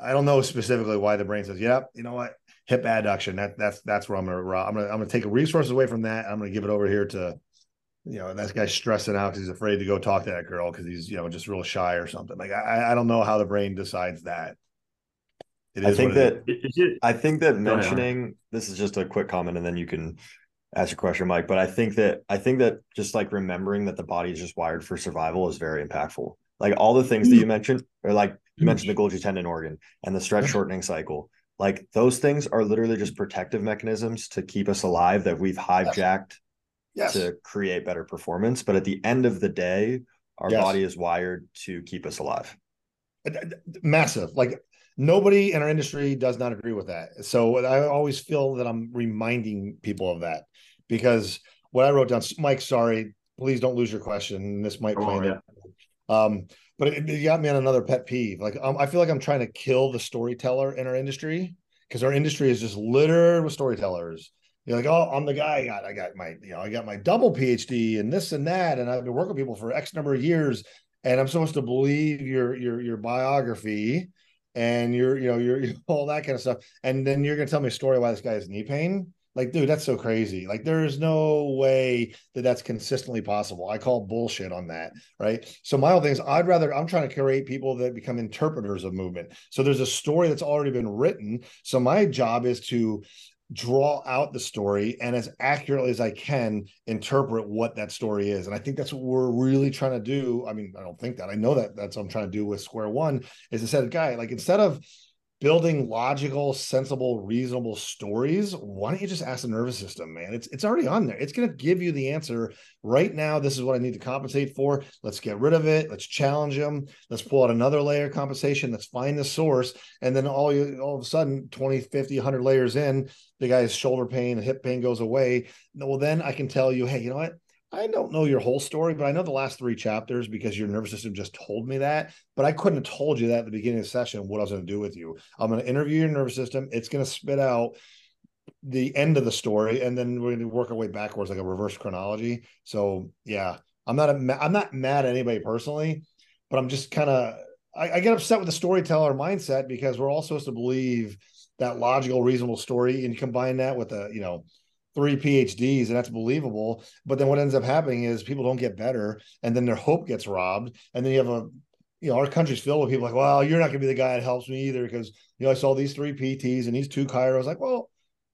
I don't know specifically why the brain says, "Yep, you know what, hip adduction." That that's that's where I'm gonna I'm gonna I'm gonna take resources away from that. I'm gonna give it over here to you know, and that guy's stressing out because he's afraid to go talk to that girl because he's, you know, just real shy or something. Like I, I don't know how the brain decides that. I think that I think that mentioning this is just a quick comment and then you can ask your question, Mike. But I think that I think that just like remembering that the body is just wired for survival is very impactful. Like all the things that you mm. mentioned, or like you mentioned the Golgi tendon organ and the stretch shortening cycle. Like those things are literally just protective mechanisms to keep us alive that we've hijacked yes. to create better performance. But at the end of the day, our yes. body is wired to keep us alive. Massive. Like nobody in our industry does not agree with that. So I always feel that I'm reminding people of that because what I wrote down, Mike, sorry, please don't lose your question. This might play oh, yeah. Um, but it, it, got me on another pet peeve. Like um, I feel like I'm trying to kill the storyteller in our industry because our industry is just littered with storytellers you're like, oh, I'm the guy. I got, I got my, you know, I got my double PhD and this and that, and I've been working with people for X number of years, and I'm supposed to believe your your your biography and your, you know, your all that kind of stuff, and then you're gonna tell me a story why this guy has knee pain. Like, dude, that's so crazy. Like, there's no way that that's consistently possible. I call bullshit on that. Right. So, my whole thing is, I'd rather, I'm trying to create people that become interpreters of movement. So, there's a story that's already been written. So, my job is to draw out the story and as accurately as I can interpret what that story is. And I think that's what we're really trying to do. I mean, I don't think that I know that that's what I'm trying to do with Square One is set a guy like instead of building logical, sensible, reasonable stories, why don't you just ask the nervous system, man? It's it's already on there. It's going to give you the answer right now. This is what I need to compensate for. Let's get rid of it. Let's challenge them. Let's pull out another layer of compensation. Let's find the source. And then all you all of a sudden, 20, 50, 100 layers in, the guy's shoulder pain and hip pain goes away. Well, then I can tell you, hey, you know what? I don't know your whole story, but I know the last three chapters because your nervous system just told me that. But I couldn't have told you that at the beginning of the session what I was going to do with you. I'm going to interview your nervous system. It's going to spit out the end of the story, and then we're going to work our way backwards like a reverse chronology. So yeah, I'm not a, I'm not mad at anybody personally, but I'm just kind of I, I get upset with the storyteller mindset because we're all supposed to believe that logical, reasonable story, and combine that with a you know three PhDs, and that's believable. But then what ends up happening is people don't get better, and then their hope gets robbed, and then you have a you know, our country's filled with people like, well, you're not going to be the guy that helps me either because, you know, I saw these three PTs and these two chiros. Like, well,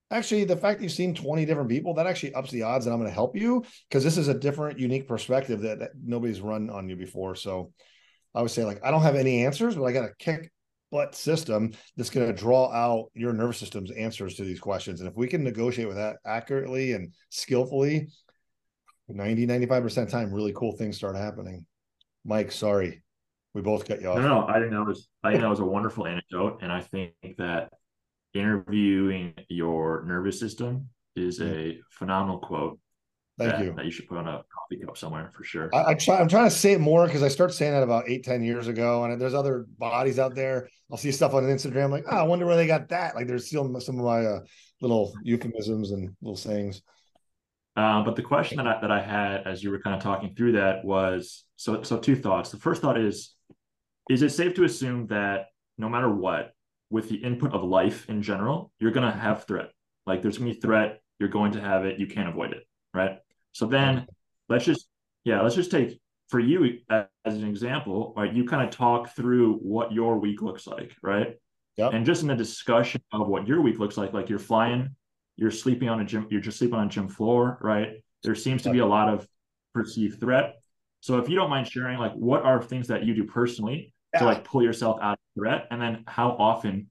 actually, the fact that you've seen 20 different people, that actually ups the odds that I'm going to help you because this is a different, unique perspective that, that nobody's run on you before. So I would say, like, I don't have any answers, but I got a kick butt system that's going to draw out your nervous system's answers to these questions. And if we can negotiate with that accurately and skillfully, 90, 95% of time, really cool things start happening. Mike, sorry. We both got you off. No, no, I think that was I think that was a wonderful anecdote. And I think that interviewing your nervous system is hmm. a phenomenal quote Thank you. That you should put on a coffee cup somewhere for sure. I, I try. I'm trying to say it more because I started saying that about eight, ten years ago, and there's other bodies out there. I'll see stuff on Instagram like, oh, I wonder where they got that. Like, there's still some of my uh, little euphemisms and little sayings. Uh, but the question that I, that I had as you were kind of talking through that was so so two thoughts. The first thought is, is it safe to assume that no matter what, with the input of life in general, you're going to have threat. Like there's going to be threat. You're going to have it. You can't avoid it, right? So then let's just, yeah, let's just take for you as an example, right? You kind of talk through what your week looks like, right? Yep. And just in the discussion of what your week looks like, like you're flying, you're sleeping on a gym, you're just sleeping on a gym floor, right? There seems to be a lot of perceived threat. So if you don't mind sharing, like what are things that you do personally yeah. to like pull yourself out of threat? And then how often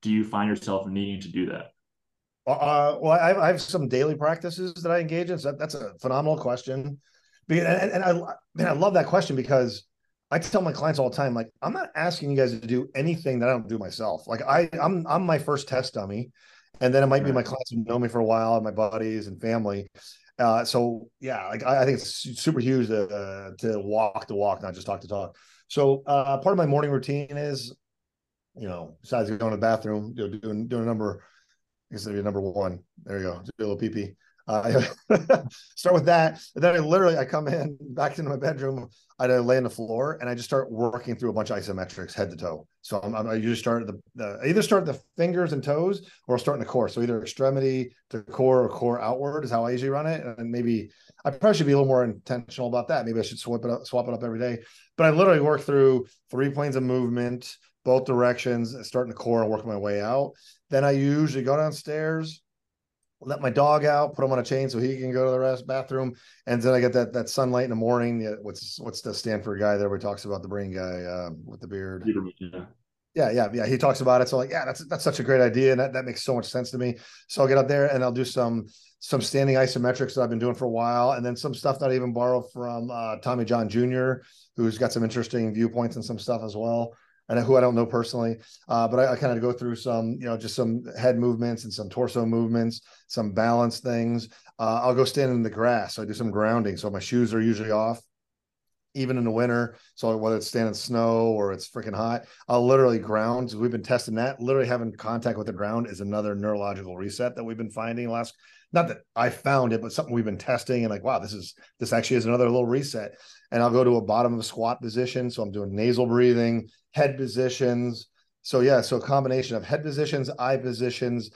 do you find yourself needing to do that? Uh, well, I, I, have some daily practices that I engage in. So that, that's a phenomenal question. And, and I, man, I love that question because I tell my clients all the time, like, I'm not asking you guys to do anything that I don't do myself. Like, I, I'm, I'm my first test dummy, and then it might be my clients who know me for a while, my buddies and family. Uh, so yeah, like I, I, think it's super huge to uh, to walk the walk, not just talk the talk. So uh, part of my morning routine is, you know, besides going to the bathroom, you know, doing doing a number I guess that'd be number one. There you go. Do a little pee pee. Uh, start with that. And then I literally I come in back into my bedroom. I lay on the floor and I just start working through a bunch of isometrics head to toe. So I'm, I'm, i usually start the, the I either start the fingers and toes or I'll start in the core. So either extremity to core or core outward is how I usually run it. And maybe I probably should be a little more intentional about that. Maybe I should swap it up, swap it up every day. But I literally work through three planes of movement, both directions, starting the core and working my way out. Then I usually go downstairs, let my dog out, put him on a chain so he can go to the rest bathroom, and then I get that that sunlight in the morning. What's what's the Stanford guy there? Where he talks about the brain guy um, with the beard. Yeah. yeah, yeah, yeah. He talks about it. So like, yeah, that's that's such a great idea, and that, that makes so much sense to me. So I'll get up there and I'll do some some standing isometrics that I've been doing for a while, and then some stuff that I even borrow from uh, Tommy John Jr., who's got some interesting viewpoints and some stuff as well and who I don't know personally, uh, but I, I kind of go through some, you know, just some head movements and some torso movements, some balance things. Uh, I'll go stand in the grass. So I do some grounding. So my shoes are usually off, even in the winter. So whether it's standing snow or it's freaking hot, I'll literally ground. We've been testing that. Literally having contact with the ground is another neurological reset that we've been finding last not that I found it, but something we've been testing and like, wow, this is this actually is another little reset. And I'll go to a bottom of a squat position. So I'm doing nasal breathing, head positions. So yeah, so a combination of head positions, eye positions,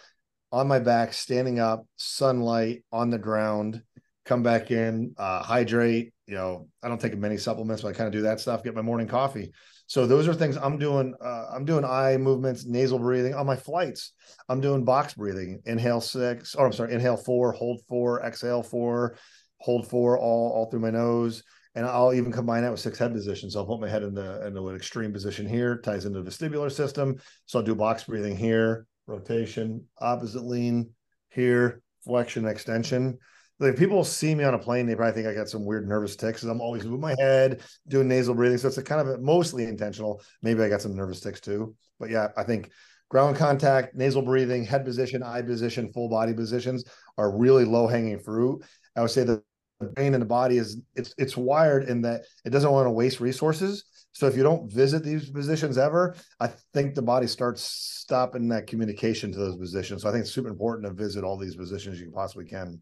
on my back, standing up, sunlight on the ground, come back in, uh, hydrate. You know, I don't take many supplements, but I kind of do that stuff. Get my morning coffee. So those are things I'm doing. Uh, I'm doing eye movements, nasal breathing on my flights. I'm doing box breathing. Inhale six, or I'm sorry, inhale four, hold four, exhale four, hold four, all all through my nose, and I'll even combine that with six head positions. So I'll put my head into, into an extreme position here, ties into the vestibular system. So I'll do box breathing here, rotation, opposite lean here, flexion, extension. Like people see me on a plane, they probably think I got some weird nervous tics. Because I'm always moving my head, doing nasal breathing. So it's a kind of mostly intentional. Maybe I got some nervous tics too. But yeah, I think ground contact, nasal breathing, head position, eye position, full body positions are really low hanging fruit. I would say that the brain and the body is it's it's wired in that it doesn't want to waste resources. So if you don't visit these positions ever, I think the body starts stopping that communication to those positions. So I think it's super important to visit all these positions you possibly can.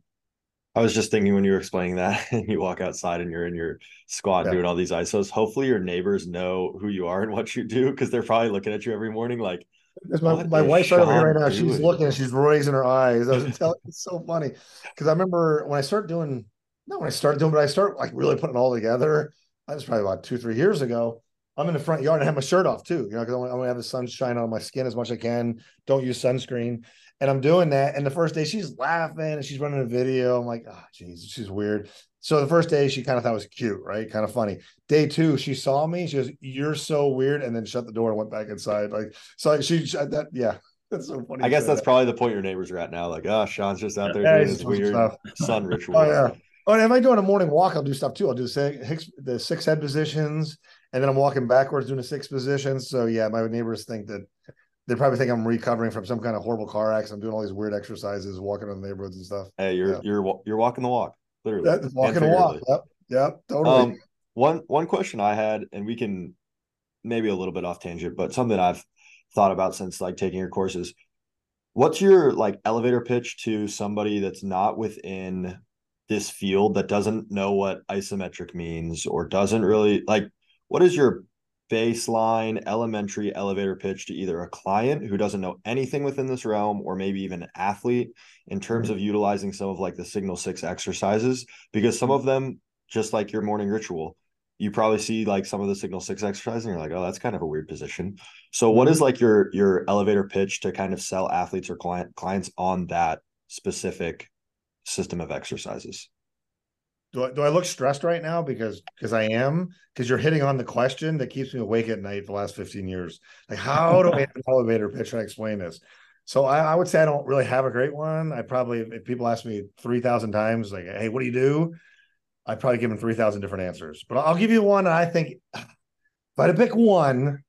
I was just thinking when you were explaining that and you walk outside and you're in your squat yeah. doing all these ISOs, hopefully your neighbors know who you are and what you do because they're probably looking at you every morning like my, my wife's right over here right now. Doing? She's looking, she's raising her eyes. I was telling it's so funny. Because I remember when I started doing not when I started doing, but I start like really putting it all together. That was probably about two, three years ago. I'm in the front yard and I have my shirt off too, you know, because I want to have the sunshine on my skin as much as I can. Don't use sunscreen. And I'm doing that. And the first day she's laughing and she's running a video. I'm like, ah, oh, geez, she's weird. So the first day she kind of thought it was cute, right? Kind of funny. Day two, she saw me. She goes, "You're so weird," and then shut the door and went back inside. Like, so she, that, yeah, that's so funny. I guess that's that. probably the point your neighbors are at now. Like, oh, Shawn's just out there yeah, doing his weird stuff. sun ritual. oh yeah. Oh, and if I do on a morning walk, I'll do stuff too. I'll do six, the six head positions, and then I'm walking backwards doing the six positions. So yeah, my neighbors think that they probably think I'm recovering from some kind of horrible car accident. I'm doing all these weird exercises, walking in the neighborhoods and stuff. Hey, you're yeah. you're you're walking the walk, literally. Walking the walk. Yep, yep, totally. Um, one one question I had, and we can maybe a little bit off tangent, but something I've thought about since like taking your courses. What's your like elevator pitch to somebody that's not within this field that doesn't know what isometric means or doesn't really like what is your baseline elementary elevator pitch to either a client who doesn't know anything within this realm or maybe even an athlete in terms mm-hmm. of utilizing some of like the signal six exercises because some of them just like your morning ritual you probably see like some of the signal six exercises and you're like oh that's kind of a weird position so what is mm-hmm. like your your elevator pitch to kind of sell athletes or client clients on that specific system of exercises do I, do I look stressed right now because because I am? Because you're hitting on the question that keeps me awake at night the last 15 years. Like how do I have an elevator pitch? And explain this? So I, I, would say I don't really have a great one. I probably if people ask me 3,000 times like hey what do you do? I'd probably give them 3,000 different answers. But I'll give you one I think if I had to pick one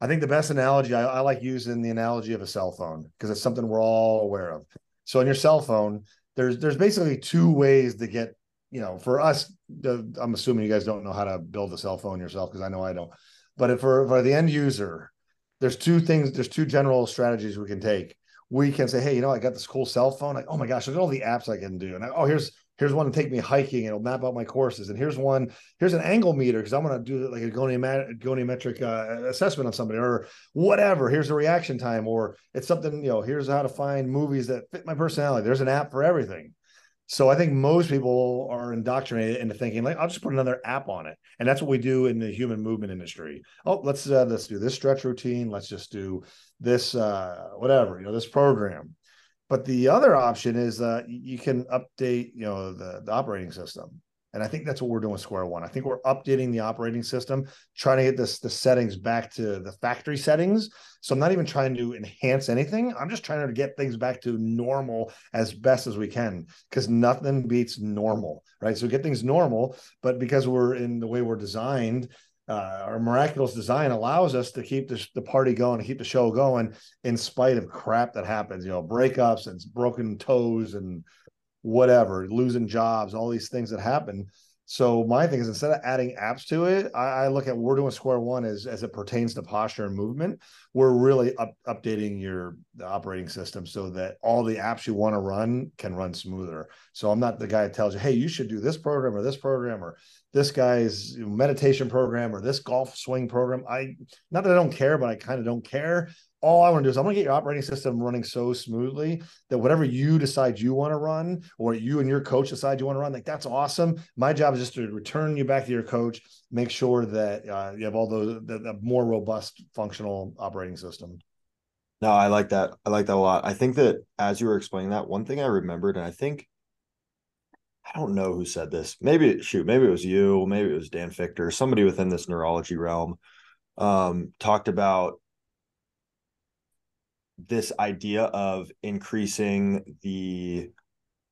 I think the best analogy I, I like using the analogy of a cell phone because it's something we're all aware of. So on your cell phone there's there's basically two ways to get you know, for us, I'm assuming you guys don't know how to build a cell phone yourself because I know I don't. But for for the end user, there's two things. There's two general strategies we can take. We can say, hey, you know, I got this cool cell phone. Like, oh my gosh, look at all the apps I can do. And I, oh, here's here's one to take me hiking it'll map out my courses. And here's one, here's an angle meter because I'm going to do like a goniometric uh, assessment of somebody or whatever. Here's the reaction time, or it's something, you know, here's how to find movies that fit my personality. There's an app for everything. So I think most people are indoctrinated into thinking like I'll just put another app on it, and that's what we do in the human movement industry. Oh, let's uh, let's do this stretch routine. Let's just do this uh, whatever you know this program. But the other option is uh, you can update you know the, the operating system. And I think that's what we're doing with Square One. I think we're updating the operating system, trying to get this the settings back to the factory settings. So I'm not even trying to enhance anything. I'm just trying to get things back to normal as best as we can because nothing beats normal, right? So get things normal, but because we're in the way we're designed, uh, our miraculous design allows us to keep the, the party going, keep the show going in spite of crap that happens, you know, breakups and broken toes and whatever, losing jobs, all these things that happen. So my thing is instead of adding apps to it, I, I, look at we're doing square one as as it pertains to posture and movement. We're really up, updating your operating system so that all the apps you want to run can run smoother. So I'm not the guy that tells you, hey, you should do this program or this program or this guy's meditation program or this golf swing program. I not that I don't care, but I kind of don't care all I want to do is I want to get your operating system running so smoothly that whatever you decide you want to run, or you and your coach decide you want to run, like that's awesome. My job is just to return you back to your coach, make sure that uh, you have all those the, the more robust functional operating system. No, I like that. I like that a lot. I think that as you were explaining that, one thing I remembered, and I think I don't know who said this. Maybe shoot, maybe it was you, maybe it was Dan Fichter, somebody within this neurology realm um, talked about this idea of increasing the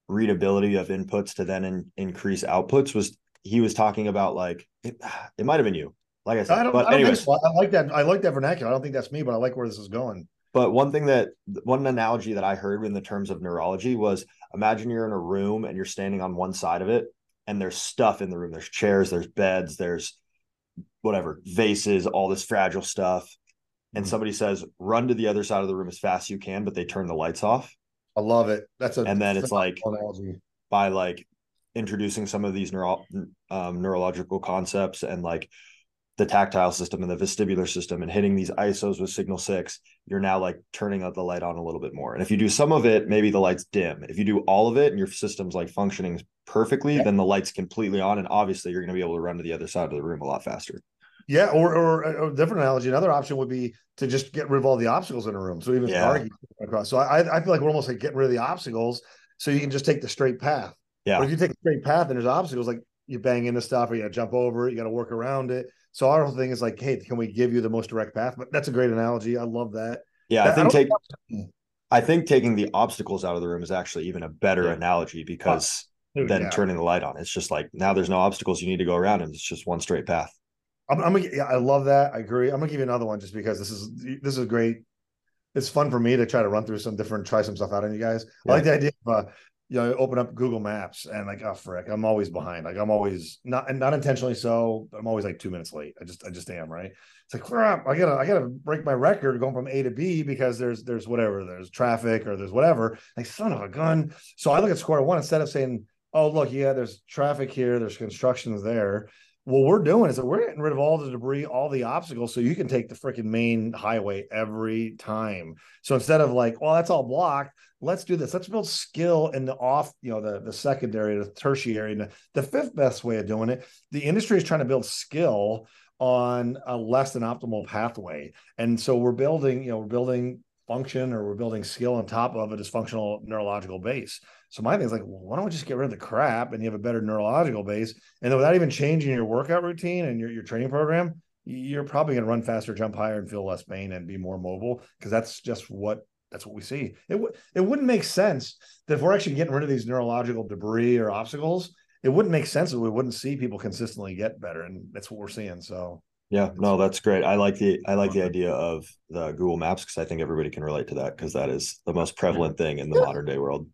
readability of inputs to then in, increase outputs was he was talking about like it, it might have been you like i said I don't, but I don't anyways, so. I like that i like that vernacular i don't think that's me but i like where this is going but one thing that one analogy that i heard in the terms of neurology was imagine you're in a room and you're standing on one side of it and there's stuff in the room there's chairs there's beds there's whatever vases all this fragile stuff and mm-hmm. somebody says run to the other side of the room as fast as you can but they turn the lights off i love it that's a and then it's like analogy. by like introducing some of these neuro, um, neurological concepts and like the tactile system and the vestibular system and hitting these isos with signal six you're now like turning up the light on a little bit more and if you do some of it maybe the light's dim if you do all of it and your system's like functioning perfectly yeah. then the light's completely on and obviously you're going to be able to run to the other side of the room a lot faster yeah, or, or a different analogy. Another option would be to just get rid of all the obstacles in a room. So even yeah. across. So I, I feel like we're almost like getting rid of the obstacles, so you can just take the straight path. Yeah. But if you take a straight path and there's obstacles, like you bang into stuff, or you got to jump over it, you got to work around it. So our whole thing is like, hey, can we give you the most direct path? But that's a great analogy. I love that. Yeah, I think I take. I think taking the obstacles out of the room is actually even a better yeah. analogy because oh, than yeah. turning the light on. It's just like now there's no obstacles you need to go around, and it's just one straight path. I'm, I'm gonna, yeah, I love that. I agree. I'm gonna give you another one just because this is this is great. It's fun for me to try to run through some different, try some stuff out on you guys. I like the idea of uh, you know, open up Google Maps and like, oh frick, I'm always behind. Like I'm always not and not intentionally so. I'm always like two minutes late. I just I just am right. It's like crap. I gotta I gotta break my record going from A to B because there's there's whatever there's traffic or there's whatever. Like son of a gun. So I look at square one instead of saying, oh look, yeah, there's traffic here, there's constructions there what we're doing is that we're getting rid of all the debris, all the obstacles, so you can take the freaking main highway every time. So instead of like, well, that's all blocked, let's do this. Let's build skill in the off, you know, the the secondary, the tertiary, and the, the fifth best way of doing it. The industry is trying to build skill on a less than optimal pathway, and so we're building, you know, we're building function or we're building skill on top of a dysfunctional neurological base. So my thing is like, well, why don't we just get rid of the crap and you have a better neurological base? And then without even changing your workout routine and your, your training program, you're probably going to run faster, jump higher, and feel less pain and be more mobile because that's just what that's what we see. It w- it wouldn't make sense that if we're actually getting rid of these neurological debris or obstacles, it wouldn't make sense that we wouldn't see people consistently get better, and that's what we're seeing. So yeah, no, that's great. I like the I like the idea of the Google Maps because I think everybody can relate to that because that is the most prevalent thing in the modern day world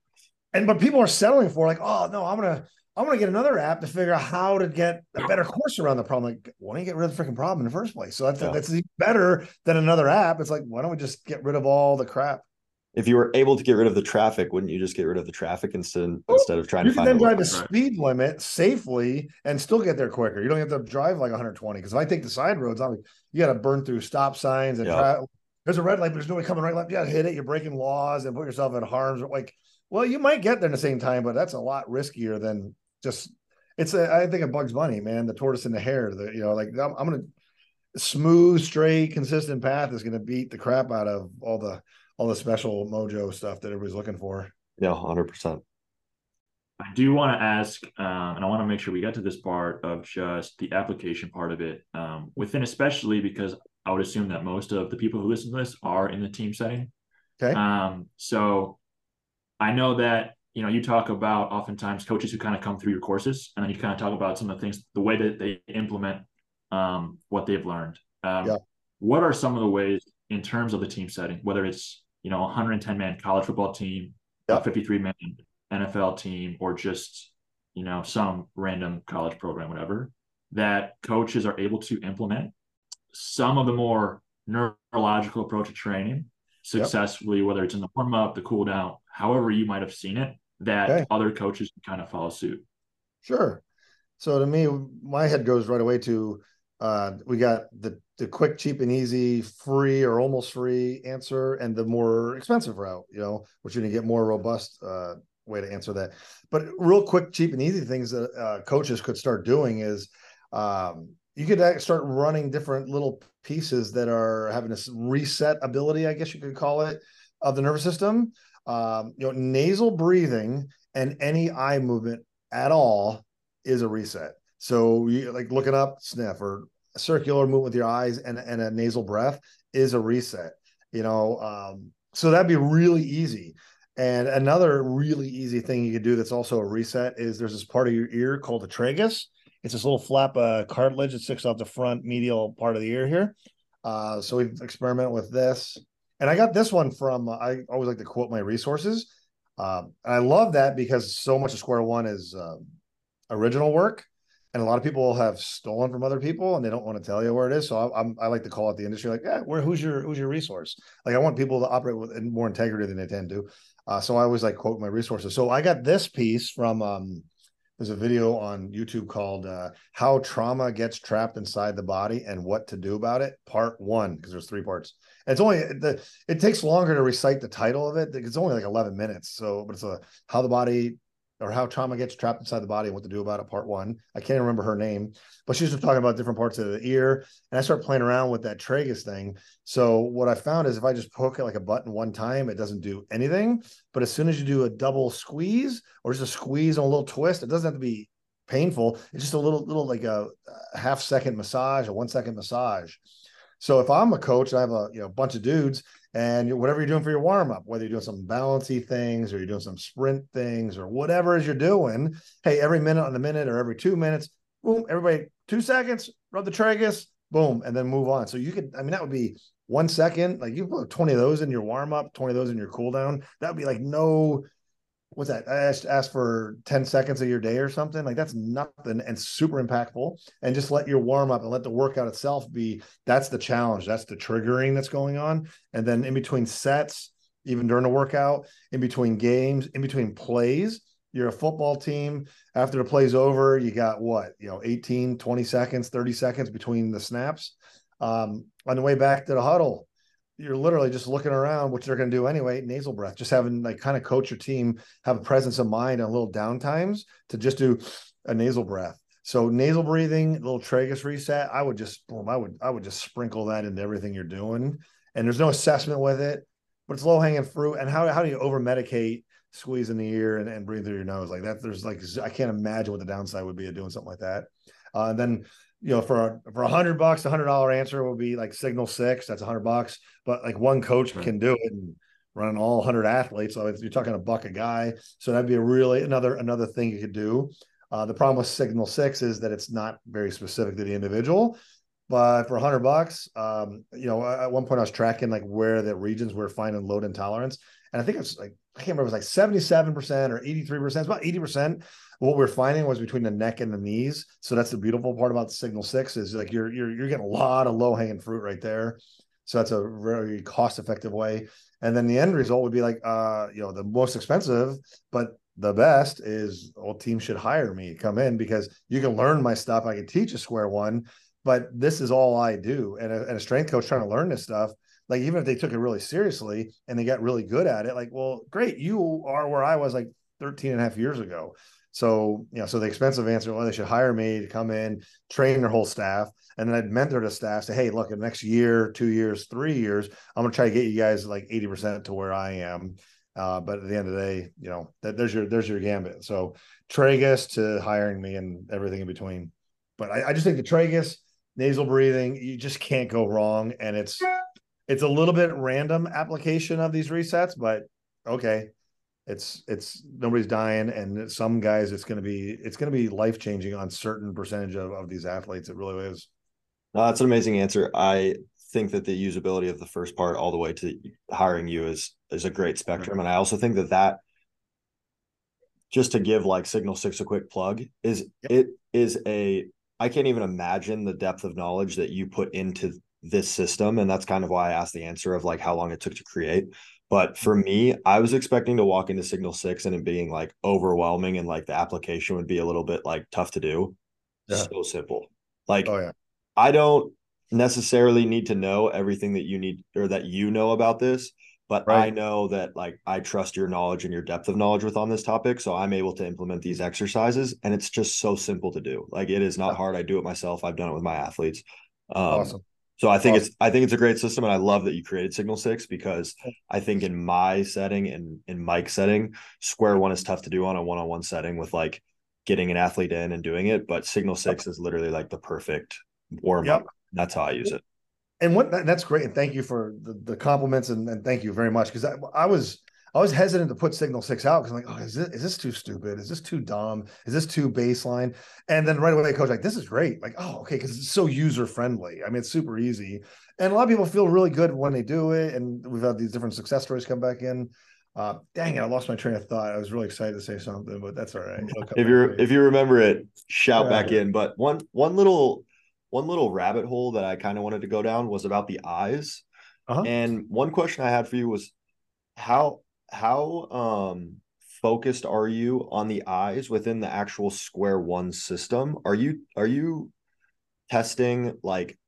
and but people are settling for like, oh no, I'm gonna I'm gonna get another app to figure out how to get a better course around the problem. Like, why don't you get rid of the freaking problem in the first place? So that's yeah. that's better than another app. It's like, why don't we just get rid of all the crap? If you were able to get rid of the traffic, wouldn't you just get rid of the traffic instead well, instead of trying you to find then drive the speed limit safely and still get there quicker? You don't have to drive like 120 because if I take the side roads, I'm like, you got to burn through stop signs and yeah. try, there's a red light, but there's nobody coming right left. You got to hit it. You're breaking laws and put yourself in harm's like well, you might get there in the same time, but that's a lot riskier than just. It's a, I think a Bugs Bunny, man, the tortoise and the hare. The you know, like I'm, I'm gonna smooth, straight, consistent path is gonna beat the crap out of all the all the special mojo stuff that everybody's looking for. Yeah, hundred percent. I do want to ask, um, and I want to make sure we get to this part of just the application part of it um, within, especially because I would assume that most of the people who listen to this are in the team setting. Okay. Um, so I know that you know you talk about oftentimes coaches who kind of come through your courses, and then you kind of talk about some of the things, the way that they implement um, what they've learned. Um, yeah. What are some of the ways in terms of the team setting, whether it's you know 110 man college football team, yeah. 53 man NFL team, or just you know some random college program, whatever, that coaches are able to implement some of the more neurological approach to training successfully, yep. whether it's in the warm up, the cool down, however you might have seen it, that okay. other coaches can kind of follow suit. Sure. So to me, my head goes right away to uh, we got the the quick, cheap, and easy, free or almost free answer, and the more expensive route. You know, which you're gonna get more robust uh, way to answer that. But real quick, cheap, and easy things that uh, coaches could start doing is um, you could start running different little pieces that are having this reset ability, I guess you could call it, of the nervous system. Um, you know, nasal breathing and any eye movement at all is a reset. So you like looking up sniff or circular movement with your eyes and, and a nasal breath is a reset. You know, um, so that'd be really easy. And another really easy thing you could do that's also a reset is there's this part of your ear called the tragus. It's this little flap of cartilage that sticks out the front medial part of the ear here. Uh, so we've experimented with this. And I got this one from, uh, I always like to quote my resources. Um, and I love that because so much of Square One is um, original work. And a lot of people have stolen from other people and they don't want to tell you where it is. So I, I'm, I like to call it the industry like, yeah, where, who's your, who's your resource? Like I want people to operate with more integrity than they tend to. Uh, so I always like quote my resources. So I got this piece from um, there's a video on YouTube called uh, "How Trauma Gets Trapped Inside the Body and What to Do About It," Part One, because there's three parts. It's only the it takes longer to recite the title of it. It's only like 11 minutes. So, but it's a how the body or how trauma gets trapped inside the body and what to do about it, part one. I can't remember her name, but she's just talking about different parts of the ear. And I start playing around with that tragus thing. So what I found is if I just poke it like a button one time, it doesn't do anything. But as soon as you do a double squeeze or just a squeeze and a little twist, it doesn't have to be painful. It's just a little, little like a, a half second massage, a one second massage. So if I'm a coach, I have a you know bunch of dudes, and whatever you're doing for your warm up, whether you're doing some balancy things or you're doing some sprint things or whatever is you're doing, hey, every minute on the minute or every two minutes, boom, everybody two seconds, rub the tragus, boom, and then move on. So you could, I mean, that would be one second. Like you put 20 of those in your warm up, 20 of those in your cool down. That would be like no what's that? I asked, asked for 10 seconds of your day or something. Like that's nothing and super impactful. And just let your warm up and let the workout itself be that's the challenge. That's the triggering that's going on. And then in between sets, even during the workout, in between games, in between plays, you're a football team. After the play's over, you got what, you know, 18, 20 seconds, 30 seconds between the snaps. Um, on the way back to the huddle, you're literally just looking around, which they're going to do anyway. Nasal breath, just having like kind of coach your team, have a presence of mind and little downtimes to just do a nasal breath. So nasal breathing, little tragus reset. I would just boom, I would I would just sprinkle that into everything you're doing. And there's no assessment with it, but it's low hanging fruit. And how how do you over medicate, squeeze in the ear and, and breathe through your nose like that? There's like I can't imagine what the downside would be of doing something like that. Uh, and then you know, for a, for a hundred bucks, a hundred dollar answer will be like Signal Six. That's a hundred bucks, but like one coach right. can do it and run all hundred athletes. So you're talking a buck a guy. So that'd be a really another another thing you could do. Uh, the problem with Signal Six is that it's not very specific to the individual. But for a hundred bucks, um, you know, at one point I was tracking like where the regions were finding load intolerance, and I think it's like I can't remember, it was like seventy-seven percent or eighty-three percent. It's about eighty percent what we're finding was between the neck and the knees. So that's the beautiful part about Signal Six is like you're you're you're getting a lot of low hanging fruit right there. So that's a very cost effective way. And then the end result would be like uh you know the most expensive, but the best is all teams should hire me come in because you can learn my stuff. I can teach a square one, but this is all I do. And a, and a strength coach trying to learn this stuff like even if they took it really seriously and they got really good at it like well great you are where i was like 13 and a half years ago so, you know, so the expensive answer, well, they should hire me to come in, train their whole staff. And then I'd mentor the staff, say, hey, look, in the next year, two years, three years, I'm going to try to get you guys like 80% to where I am. Uh, but at the end of the day, you know, that there's your there's your gambit. So tragus to hiring me and everything in between. But I, I just think the tragus, nasal breathing, you just can't go wrong. And it's it's a little bit random application of these resets, but okay, it's it's nobody's dying and some guys it's going to be it's going to be life changing on certain percentage of, of these athletes. It really is. No, that's an amazing answer. I think that the usability of the first part all the way to hiring you is is a great spectrum and i also think that that just to give like signal six a quick plug is yep. it is a i can't even imagine the depth of knowledge that you put into this system and that's kind of why i asked the answer of like how long it took to create but for me, I was expecting to walk into Signal Six and it being like overwhelming and like the application would be a little bit like tough to do. Yeah. So simple. Like, oh, yeah. I don't necessarily need to know everything that you need or that you know about this, but right. I know that like I trust your knowledge and your depth of knowledge with on this topic. So I'm able to implement these exercises and it's just so simple to do. Like it is not yeah. hard. I do it myself. I've done it with my athletes. Um, awesome. So I think awesome. it's I think it's a great system, and I love that you created Signal Six because I think in my setting and in Mike's setting, Square One is tough to do on a one on one setting with like getting an athlete in and doing it, but Signal Six is literally like the perfect warm up. Yep. That's how I use it. And what that's great, and thank you for the, the compliments and, and thank you very much because I, I was I was hesitant to put Signal Six out because I'm like, oh, is this is this too stupid? Is this too dumb? Is this too baseline? And then right away, coach like, this is great. Like, oh, okay, because it's so user friendly. I mean, it's super easy, and a lot of people feel really good when they do it. And we've had these different success stories come back in. Uh, dang it, I lost my train of thought. I was really excited to say something, but that's all right. If you if you remember it, shout yeah. back in. But one one little one little rabbit hole that I kind of wanted to go down was about the eyes. Uh-huh. And one question I had for you was how how um focused are you on the eyes within the actual square one system? Are you are you testing like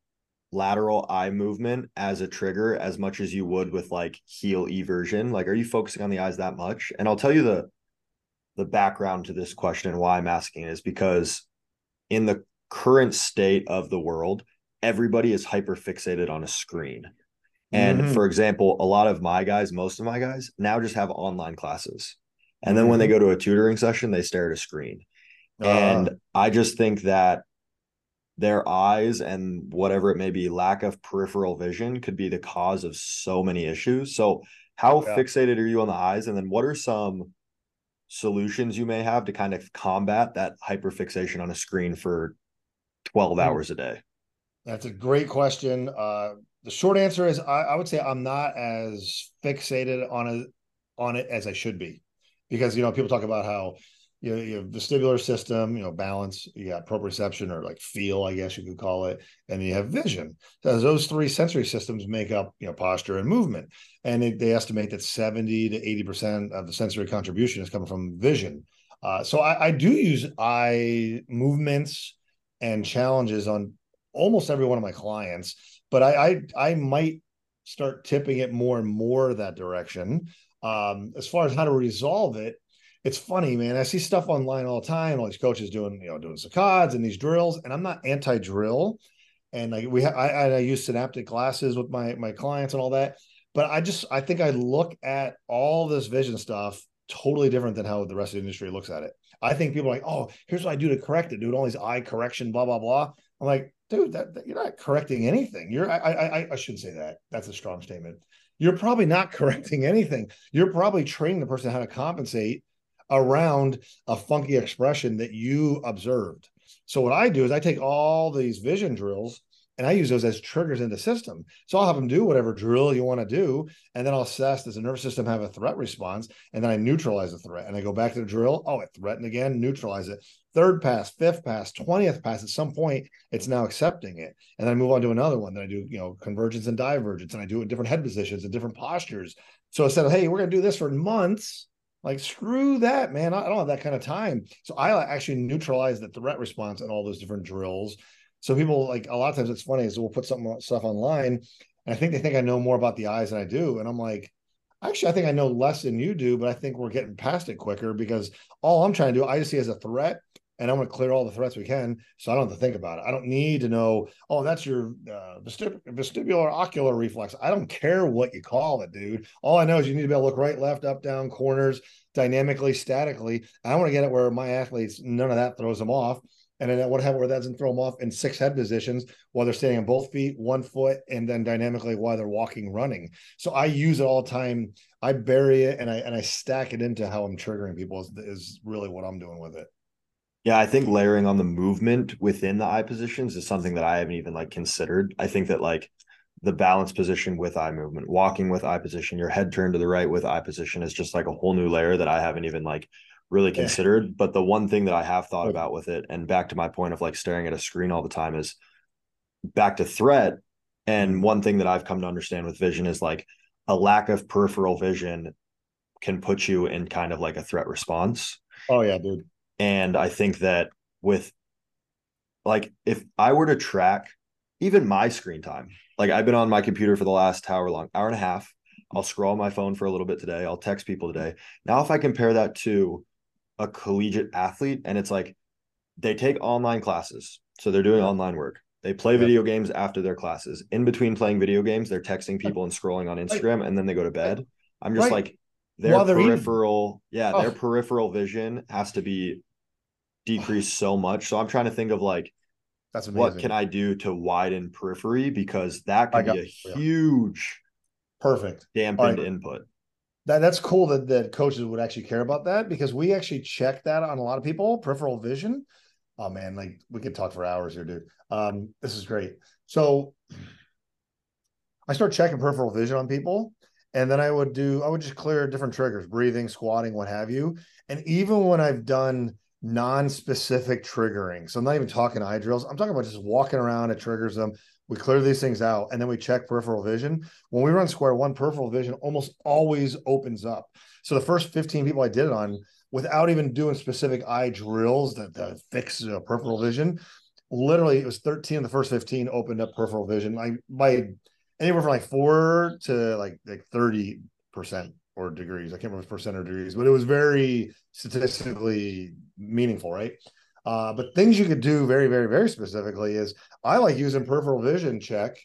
lateral eye movement as a trigger as much as you would with like heel eversion? Like are you focusing on the eyes that much? And i'll tell you the the background to this question and why i'm asking is because in the current state of the world everybody is hyper fixated on a screen and mm-hmm. for example, a lot of my guys, most of my guys now just have online classes. And then mm-hmm. when they mm-hmm. go to a tutoring session, they stare at a screen. Uh, and I just think that their eyes and whatever it may be, lack of peripheral vision could be the cause of so many issues. So, how yeah. fixated are you on the eyes? And then, what are some solutions you may have to kind of combat that hyperfixation on a screen for 12 mm. hours a day? That's a great question. Uh, the short answer is I, I, would say I'm not as fixated on it on it as I should be, because you know people talk about how you know you have vestibular system, you know balance, you got proprioception or like feel, I guess you could call it, and you have vision. So those three sensory systems make up you know posture and movement, and it, they estimate that 70 to 80 percent of the sensory contribution is coming from vision. Uh, so I, I do use eye movements and challenges on almost every one of my clients but I, I I might start tipping it more and more that direction. Um, as far as how to resolve it, it's funny, man. I see stuff online all the time. All these coaches doing, you know, doing saccades and these drills, and I'm not anti-drill. And like we, ha- I, I use synaptic glasses with my my clients and all that. But I just, I think I look at all this vision stuff totally different than how the rest of the industry looks at it. I think people are like, oh, here's what I do to correct it, dude. All these eye correction, blah blah blah. I'm like, dude, that, that, you're not correcting anything. You're I, I I shouldn't say that. That's a strong statement. You're probably not correcting anything. You're probably training the person how to compensate around a funky expression that you observed. So what I do is I take all these vision drills and I use those as triggers in the system. So I'll have them do whatever drill you want to do, and then I'll assess does the nervous system have a threat response, and then I neutralize the threat, and I go back to the drill. Oh, it threatened again, neutralize it. Third pass, fifth pass, twentieth pass. At some point, it's now accepting it, and then I move on to another one. Then I do you know convergence and divergence, and I do it in different head positions and different postures. So instead of hey, we're going to do this for months. Like screw that, man! I don't have that kind of time. So I actually neutralize the threat response and all those different drills so people like a lot of times it's funny is we'll put some stuff online and I think they think I know more about the eyes than I do. And I'm like, actually, I think I know less than you do, but I think we're getting past it quicker because all I'm trying to do, I just see as a threat and I want to clear all the threats we can. So I don't have to think about it. I don't need to know, oh, that's your uh, vestib- vestibular ocular reflex. I don't care what you call it, dude. All I know is you need to be able to look right, left, up, down, corners, dynamically, statically. I want to get it where my athletes, none of that throws them off. And then what happen where that doesn't throw them off in six head positions while they're standing on both feet, one foot, and then dynamically while they're walking, running. So I use it all the time. I bury it and I and I stack it into how I'm triggering people is, is really what I'm doing with it. Yeah, I think layering on the movement within the eye positions is something that I haven't even like considered. I think that like the balance position with eye movement, walking with eye position, your head turned to the right with eye position is just like a whole new layer that I haven't even like really considered. Yeah. But the one thing that I have thought oh. about with it, and back to my point of like staring at a screen all the time, is back to threat. And one thing that I've come to understand with vision is like a lack of peripheral vision can put you in kind of like a threat response. Oh, yeah, dude. And I think that with like, if I were to track even my screen time, like I've been on my computer for the last hour long, hour and a half. I'll scroll my phone for a little bit today. I'll text people today. Now, if I compare that to a collegiate athlete and it's like they take online classes so they're doing online work they play video games after their classes in between playing video games they're texting people and scrolling on instagram and then they go to bed i'm just right. like their peripheral yeah oh. their peripheral vision has to be decrease so much. So I'm trying to think of like that's amazing. what can I do to widen periphery because that could be a huge perfect dampened right. input. That that's cool that that coaches would actually care about that because we actually check that on a lot of people peripheral vision. Oh man, like we could talk for hours here, dude. Um, this is great. So I start checking peripheral vision on people, and then I would do I would just clear different triggers, breathing, squatting, what have you. And even when I've done non-specific triggering. So I'm not even talking eye drills. I'm talking about just walking around. It triggers them. We clear these things out, and then we check peripheral vision. When we run square one, peripheral vision almost always opens up. So the first 15 people I did it on, without even doing specific eye drills that, that fix uh, peripheral vision, literally it was 13 of the first 15 opened up peripheral vision. Like by anywhere from like four to like like 30 percent or degrees. I can't remember percent or degrees, but it was very statistically meaningful, right? Uh, but things you could do very, very, very specifically is I like using peripheral vision check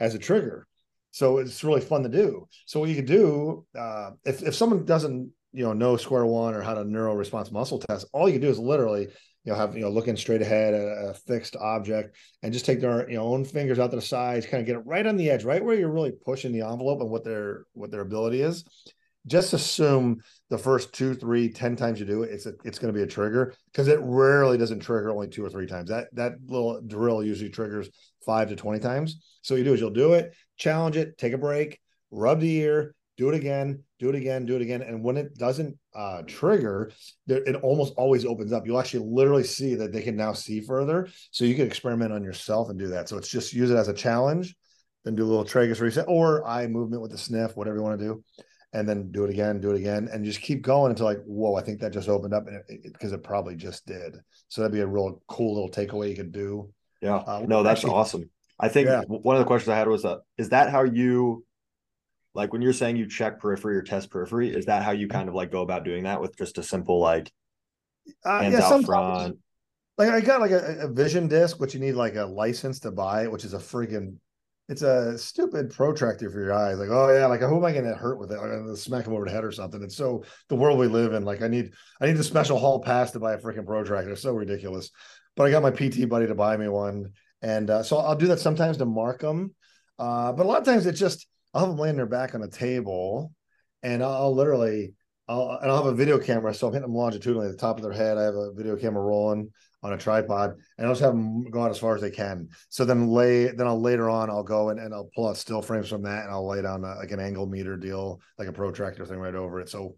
as a trigger. So it's really fun to do. So what you could do uh, if if someone doesn't you know know square one or how to neural response muscle test, all you do is literally you know have you know looking straight ahead at a fixed object and just take their you know own fingers out to the sides, kind of get it right on the edge, right where you're really pushing the envelope and what their what their ability is, just assume the first two, three, ten times you do it, it's a, it's going to be a trigger because it rarely doesn't trigger only two or three times. That that little drill usually triggers five to twenty times. So you do is you'll do it, challenge it, take a break, rub the ear, do it again, do it again, do it again, and when it doesn't uh, trigger, it almost always opens up. You'll actually literally see that they can now see further. So you can experiment on yourself and do that. So it's just use it as a challenge, then do a little tragus reset or eye movement with the sniff, whatever you want to do and then do it again, do it again, and just keep going until like, whoa, I think that just opened up, and because it, it, it, probably just did. So that'd be a real cool little takeaway you could do. Yeah, uh, no, that's actually, awesome. I think yeah. one of the questions I had was, uh, is that how you, like, when you're saying you check periphery or test periphery, is that how you kind of like go about doing that with just a simple like uh, yeah, out front? Like I got like a, a vision disc, which you need like a license to buy, which is a freaking it's a stupid protractor for your eyes. Like, oh yeah, like who am I going to hurt with it? I'm going to smack him over the head or something. It's so the world we live in. Like, I need I need a special hall pass to buy a freaking protractor. It's so ridiculous. But I got my PT buddy to buy me one, and uh, so I'll do that sometimes to mark them. Uh, but a lot of times it's just I'll have them laying their back on a table, and I'll, I'll literally I'll and I'll have a video camera, so I'm hitting them longitudinally at the top of their head. I have a video camera rolling on a tripod, and I'll just have them go out as far as they can. So then lay, then I'll later on I'll go and, and I'll pull out still frames from that, and I'll lay down a, like an angle meter deal, like a protractor thing right over it. So,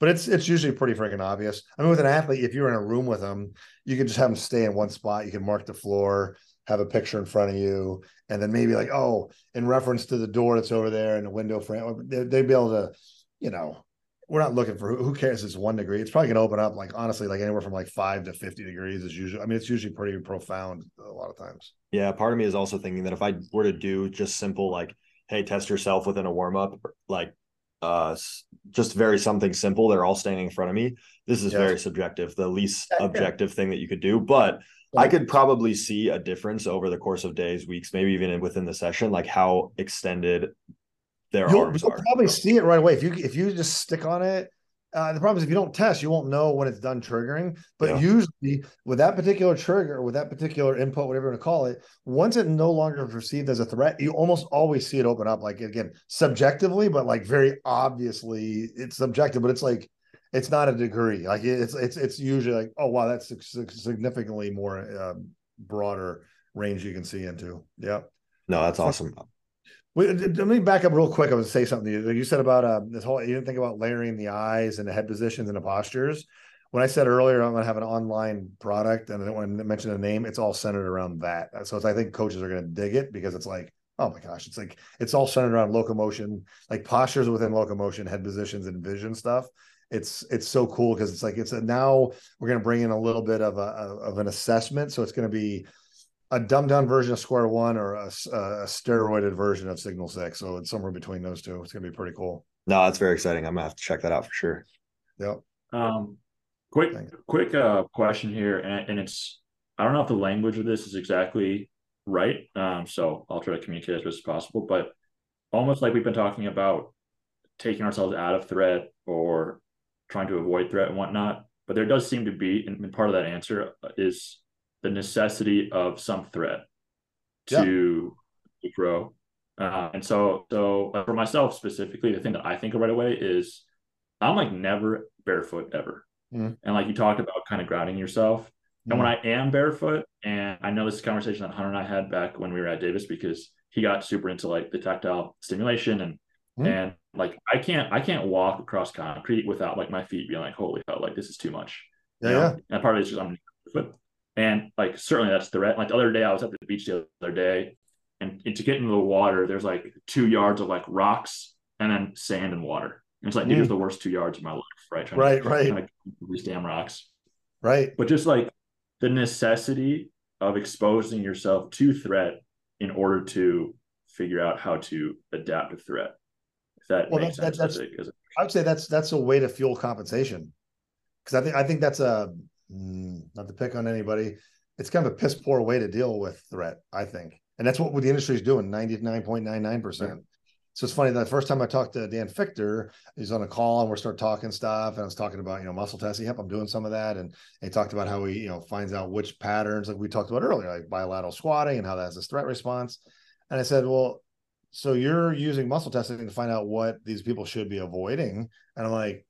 but it's it's usually pretty freaking obvious. I mean, with an athlete, if you're in a room with them, you can just have them stay in one spot. You can mark the floor, have a picture in front of you, and then maybe like, oh, in reference to the door that's over there and the window frame, they'd be able to, you know, we're not looking for who cares it's one degree? It's probably going to open up like honestly like anywhere from like five to 50 degrees is usually i mean it's usually pretty profound a lot of times. Yeah part of me is also thinking that if i were to do just simple like hey test yourself within a warm-up like uh just very something simple they're all standing in front of me this is yes. very subjective the least objective thing that you could do but I could probably see a difference over the course of days, weeks, maybe even within the session, like how extended their you'll, arms you'll are. probably see it right away if you if you just stick on it. Uh, the problem is if you don't test, you won't know when it's done triggering. But yeah. usually, with that particular trigger, with that particular input, whatever you want to call it, once it no longer perceived as a threat, you almost always see it open up. Like again, subjectively, but like very obviously, it's subjective. But it's like it's not a degree. Like it's it's it's usually like, oh wow, that's significantly more uh, broader range you can see into. Yeah. No, that's awesome. Let me back up real quick. I was to say something. You, you said about uh, this whole. You didn't think about layering the eyes and the head positions and the postures. When I said earlier, I'm going to have an online product, and I don't want to mention a name. It's all centered around that. So I think coaches are going to dig it because it's like, oh my gosh, it's like it's all centered around locomotion, like postures within locomotion, head positions, and vision stuff. It's it's so cool because it's like it's a, now we're going to bring in a little bit of a of an assessment. So it's going to be a dumbed down version of Square One or a, a, steroided version of Signal Six. So it's somewhere between those two. It's gonna be pretty cool. No, that's very exciting. I'm gonna have to check that out for sure. Yep. Um, quick, quick uh, question here, and, and, it's I don't know if the language of this is exactly right. Um, so I'll try to communicate as best as possible. But almost like we've been talking about taking ourselves out of threat or trying to avoid threat and whatnot. but there does seem to be, and part of that answer is the necessity of some threat to, yeah. grow. Uh, and so, so uh, for myself specifically, the thing that I think of right away is I'm like never barefoot ever. Mm. And like you talked about kind of grounding yourself. Mm. And when mm. I am barefoot, and I know this conversation that Hunter and I had back when we were at Davis because he got super into like the tactile stimulation and mm. and like I can't I can't walk across concrete without like my feet being like, holy hell, like this is too much. Yeah. yeah. And part of it is just I'm barefoot. And like certainly that's the threat. Like the other day I was at the beach the other day and, and to get into the water, there's like two yards of like rocks and then sand and water. And it's like, mm. dude, the worst two yards of my life, right? Trying right, to, right. Trying to these damn rocks. Right. But just like the necessity of exposing yourself to threat in order to figure out how to adapt a threat. If that well, makes that, sense. That's, I would say that's that's a way to fuel compensation. Because I think I think that's a Mm, not to pick on anybody. It's kind of a piss poor way to deal with threat, I think. And that's what the industry is doing, 99.99%. So it's funny that the first time I talked to Dan Fichter, he's on a call and we're start talking stuff. And I was talking about, you know, muscle testing. Yep, I'm doing some of that. And he talked about how he, you know, finds out which patterns, like we talked about earlier, like bilateral squatting and how that has a threat response. And I said, Well, so you're using muscle testing to find out what these people should be avoiding. And I'm like,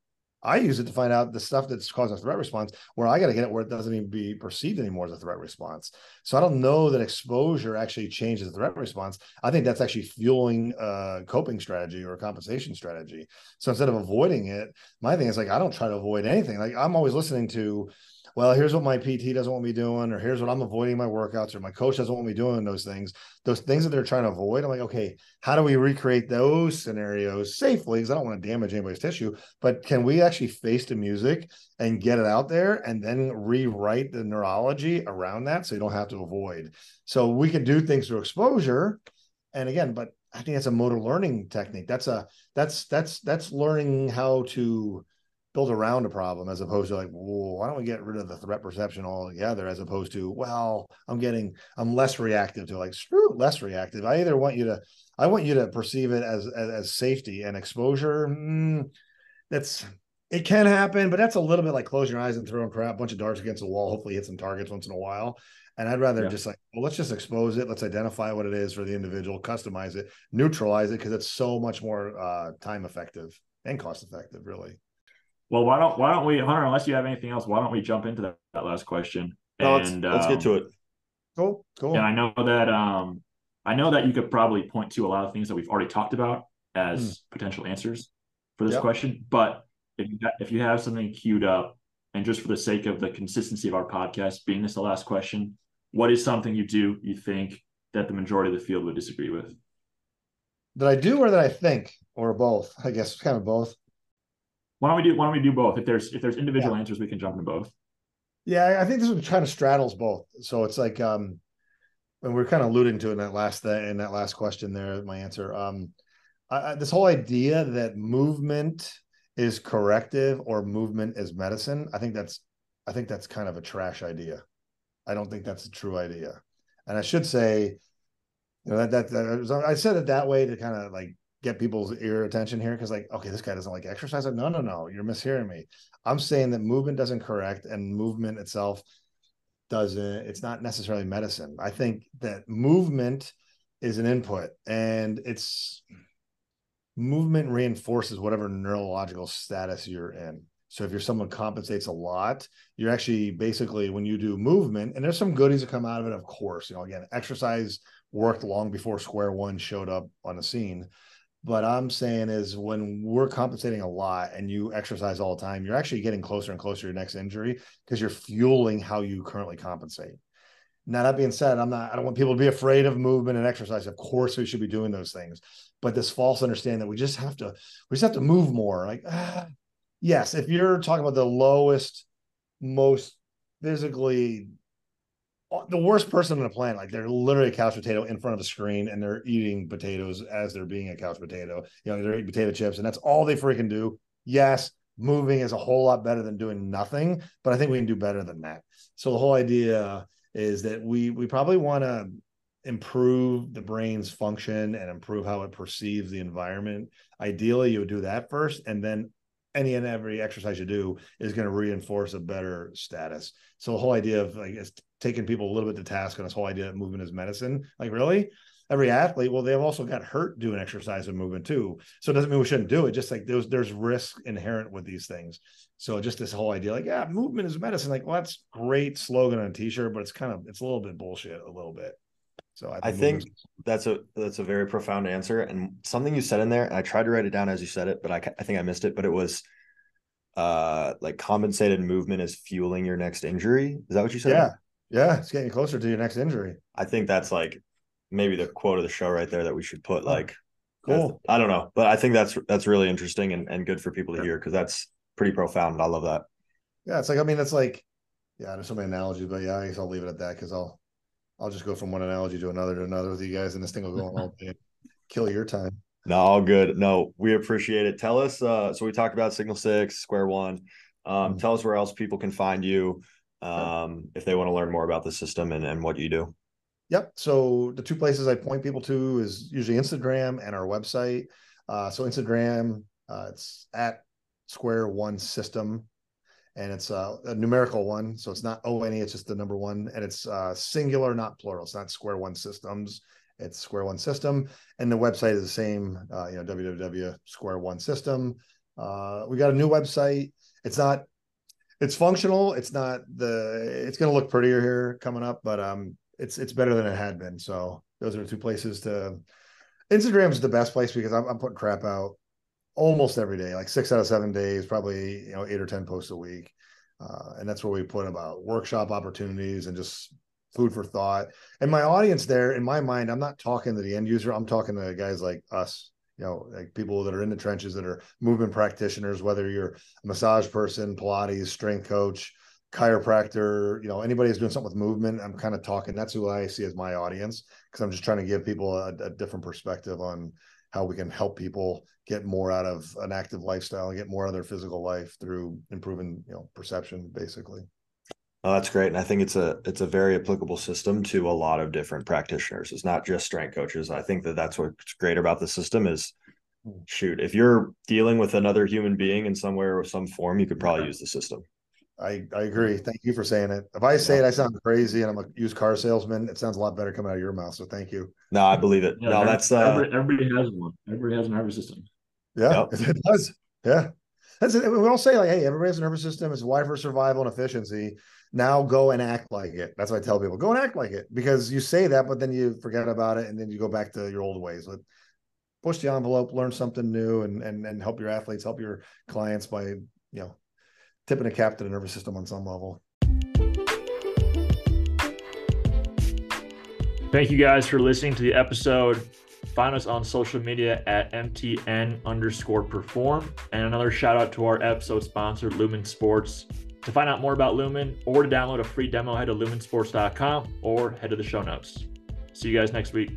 I use it to find out the stuff that's causing a threat response where I got to get it where it doesn't even be perceived anymore as a threat response. So I don't know that exposure actually changes the threat response. I think that's actually fueling a coping strategy or a compensation strategy. So instead of avoiding it, my thing is like, I don't try to avoid anything. Like I'm always listening to well, here's what my PT doesn't want me doing, or here's what I'm avoiding my workouts, or my coach doesn't want me doing those things. Those things that they're trying to avoid. I'm like, okay, how do we recreate those scenarios safely? Because I don't want to damage anybody's tissue, but can we actually face the music and get it out there and then rewrite the neurology around that so you don't have to avoid? So we can do things through exposure. And again, but I think that's a motor learning technique. That's a that's that's that's learning how to build around a problem as opposed to like, well, why don't we get rid of the threat perception altogether? As opposed to, well, I'm getting, I'm less reactive to like, screw less reactive. I either want you to, I want you to perceive it as as, as safety and exposure. Mm, that's it can happen, but that's a little bit like closing your eyes and throwing crap, bunch of darts against the wall. Hopefully, hit some targets once in a while. And I'd rather yeah. just like, well, let's just expose it. Let's identify what it is for the individual, customize it, neutralize it, because it's so much more uh, time effective and cost effective, really. Well, why don't why don't we, Hunter? Unless you have anything else, why don't we jump into that, that last question? No, and let's, let's um, get to it. Cool, cool. And I know that um, I know that you could probably point to a lot of things that we've already talked about as mm. potential answers for this yep. question. But if you, if you have something queued up, and just for the sake of the consistency of our podcast, being this the last question, what is something you do you think that the majority of the field would disagree with? That I do or that I think, or both? I guess kind of both. Why don't we do why don't we do both? If there's if there's individual yeah. answers, we can jump into both. Yeah, I think this one kind of straddles both. So it's like um and we're kind of alluding to in that last in that last question there, my answer. Um I, this whole idea that movement is corrective or movement is medicine, I think that's I think that's kind of a trash idea. I don't think that's a true idea. And I should say, you know, that, that, that I said it that way to kind of like get people's ear attention here? Because like okay this guy doesn't like exercise. No no no you're mishearing me. I'm saying that movement doesn't correct and movement itself doesn't it's not necessarily medicine. I think that movement is an input and it's movement reinforces whatever neurological status you're in. So if you're someone compensates a lot you're actually basically when you do movement and there's some goodies that come out of it of course you know again exercise worked long before square one showed up on the scene but I'm saying is when we're compensating a lot and you exercise all the time, you're actually getting closer and closer to your next injury because you're fueling how you currently compensate. Now, that being said, I'm not, I don't want people to be afraid of movement and exercise. Of course, we should be doing those things. But this false understanding that we just have to, we just have to move more. Like, ah, yes, if you're talking about the lowest, most physically Uh, the worst person on the planet. Like they're literally a couch potato in front of a screen and they're eating potatoes as they're being a couch potato. You know, they're eating potato chips and that's all they freaking do. Yes, moving is a whole lot better than doing nothing, but I think we can do better than that. So the whole idea is that we we probably want to improve the brain's function and improve how it perceives the environment. Ideally, you would do that first and then any and every exercise you do is going to reinforce a better status. So the whole idea of like it's taking people a little bit to task on this whole idea that movement is medicine. Like really, every athlete, well, they've also got hurt doing exercise and movement too. So it doesn't mean we shouldn't do it. Just like there's there's risk inherent with these things. So just this whole idea, like yeah, movement is medicine. Like well, that's great slogan on a t-shirt, but it's kind of it's a little bit bullshit a little bit. So I think, I think that's a that's a very profound answer and something you said in there. And I tried to write it down as you said it, but I I think I missed it. But it was uh like compensated movement is fueling your next injury. Is that what you said? Yeah. Yeah, it's getting closer to your next injury. I think that's like maybe the quote of the show right there that we should put like cool. I don't know, but I think that's that's really interesting and, and good for people to hear because that's pretty profound. I love that. Yeah, it's like I mean, it's like yeah, there's so many analogies, but yeah, I guess I'll leave it at that because I'll I'll just go from one analogy to another to another with you guys, and this thing will go on all day, kill your time. No, all good. No, we appreciate it. Tell us. Uh, so we talked about Signal Six, Square One. Um, mm-hmm. Tell us where else people can find you um, if they want to learn more about the system and, and what you do. Yep. So the two places I point people to is usually Instagram and our website. Uh, so Instagram, uh, it's at Square One System, and it's uh, a numerical one. So it's not O N E. It's just the number one, and it's uh, singular, not plural. It's not Square One Systems. It's Square One System, and the website is the same. Uh, you know, www Square One System. Uh, we got a new website. It's not. It's functional. It's not the. It's going to look prettier here coming up, but um, it's it's better than it had been. So those are two places to. Instagram's the best place because I'm, I'm putting crap out almost every day, like six out of seven days, probably you know eight or ten posts a week, uh, and that's where we put about workshop opportunities and just food for thought. And my audience there, in my mind, I'm not talking to the end user. I'm talking to guys like us, you know, like people that are in the trenches that are movement practitioners, whether you're a massage person, Pilates, strength coach, chiropractor, you know, anybody who's doing something with movement, I'm kind of talking. That's who I see as my audience because I'm just trying to give people a, a, different perspective on how we can help people get more out of an active lifestyle and get more out of their physical life through improving, you know, perception, basically. Oh, that's great, and I think it's a it's a very applicable system to a lot of different practitioners. It's not just strength coaches. I think that that's what's great about the system is hmm. shoot if you're dealing with another human being in somewhere or some form you could probably use the system I, I agree. Thank you for saying it. If I say it, I sound crazy and I'm a used car salesman. It sounds a lot better coming out of your mouth. So thank you. No, I believe it. Yeah, no, that's uh, everybody, has one. Everybody has a nervous system. Yeah, yep. it does. Yeah. That's it. We all say like, hey, everybody has a nervous system. It's why for survival and efficiency. Now go and act like it. That's what I tell people. Go and act like it because you say that, but then you forget about it and then you go back to your old ways. But push the envelope, learn something new, and and and help your athletes, help your clients by you know tipping a cap to the nervous system on some level. Thank you guys for listening to the episode. Find us on social media at MTN underscore perform. And another shout out to our episode sponsor, Lumin Sports. To find out more about Lumin or to download a free demo, head to luminsports.com or head to the show notes. See you guys next week.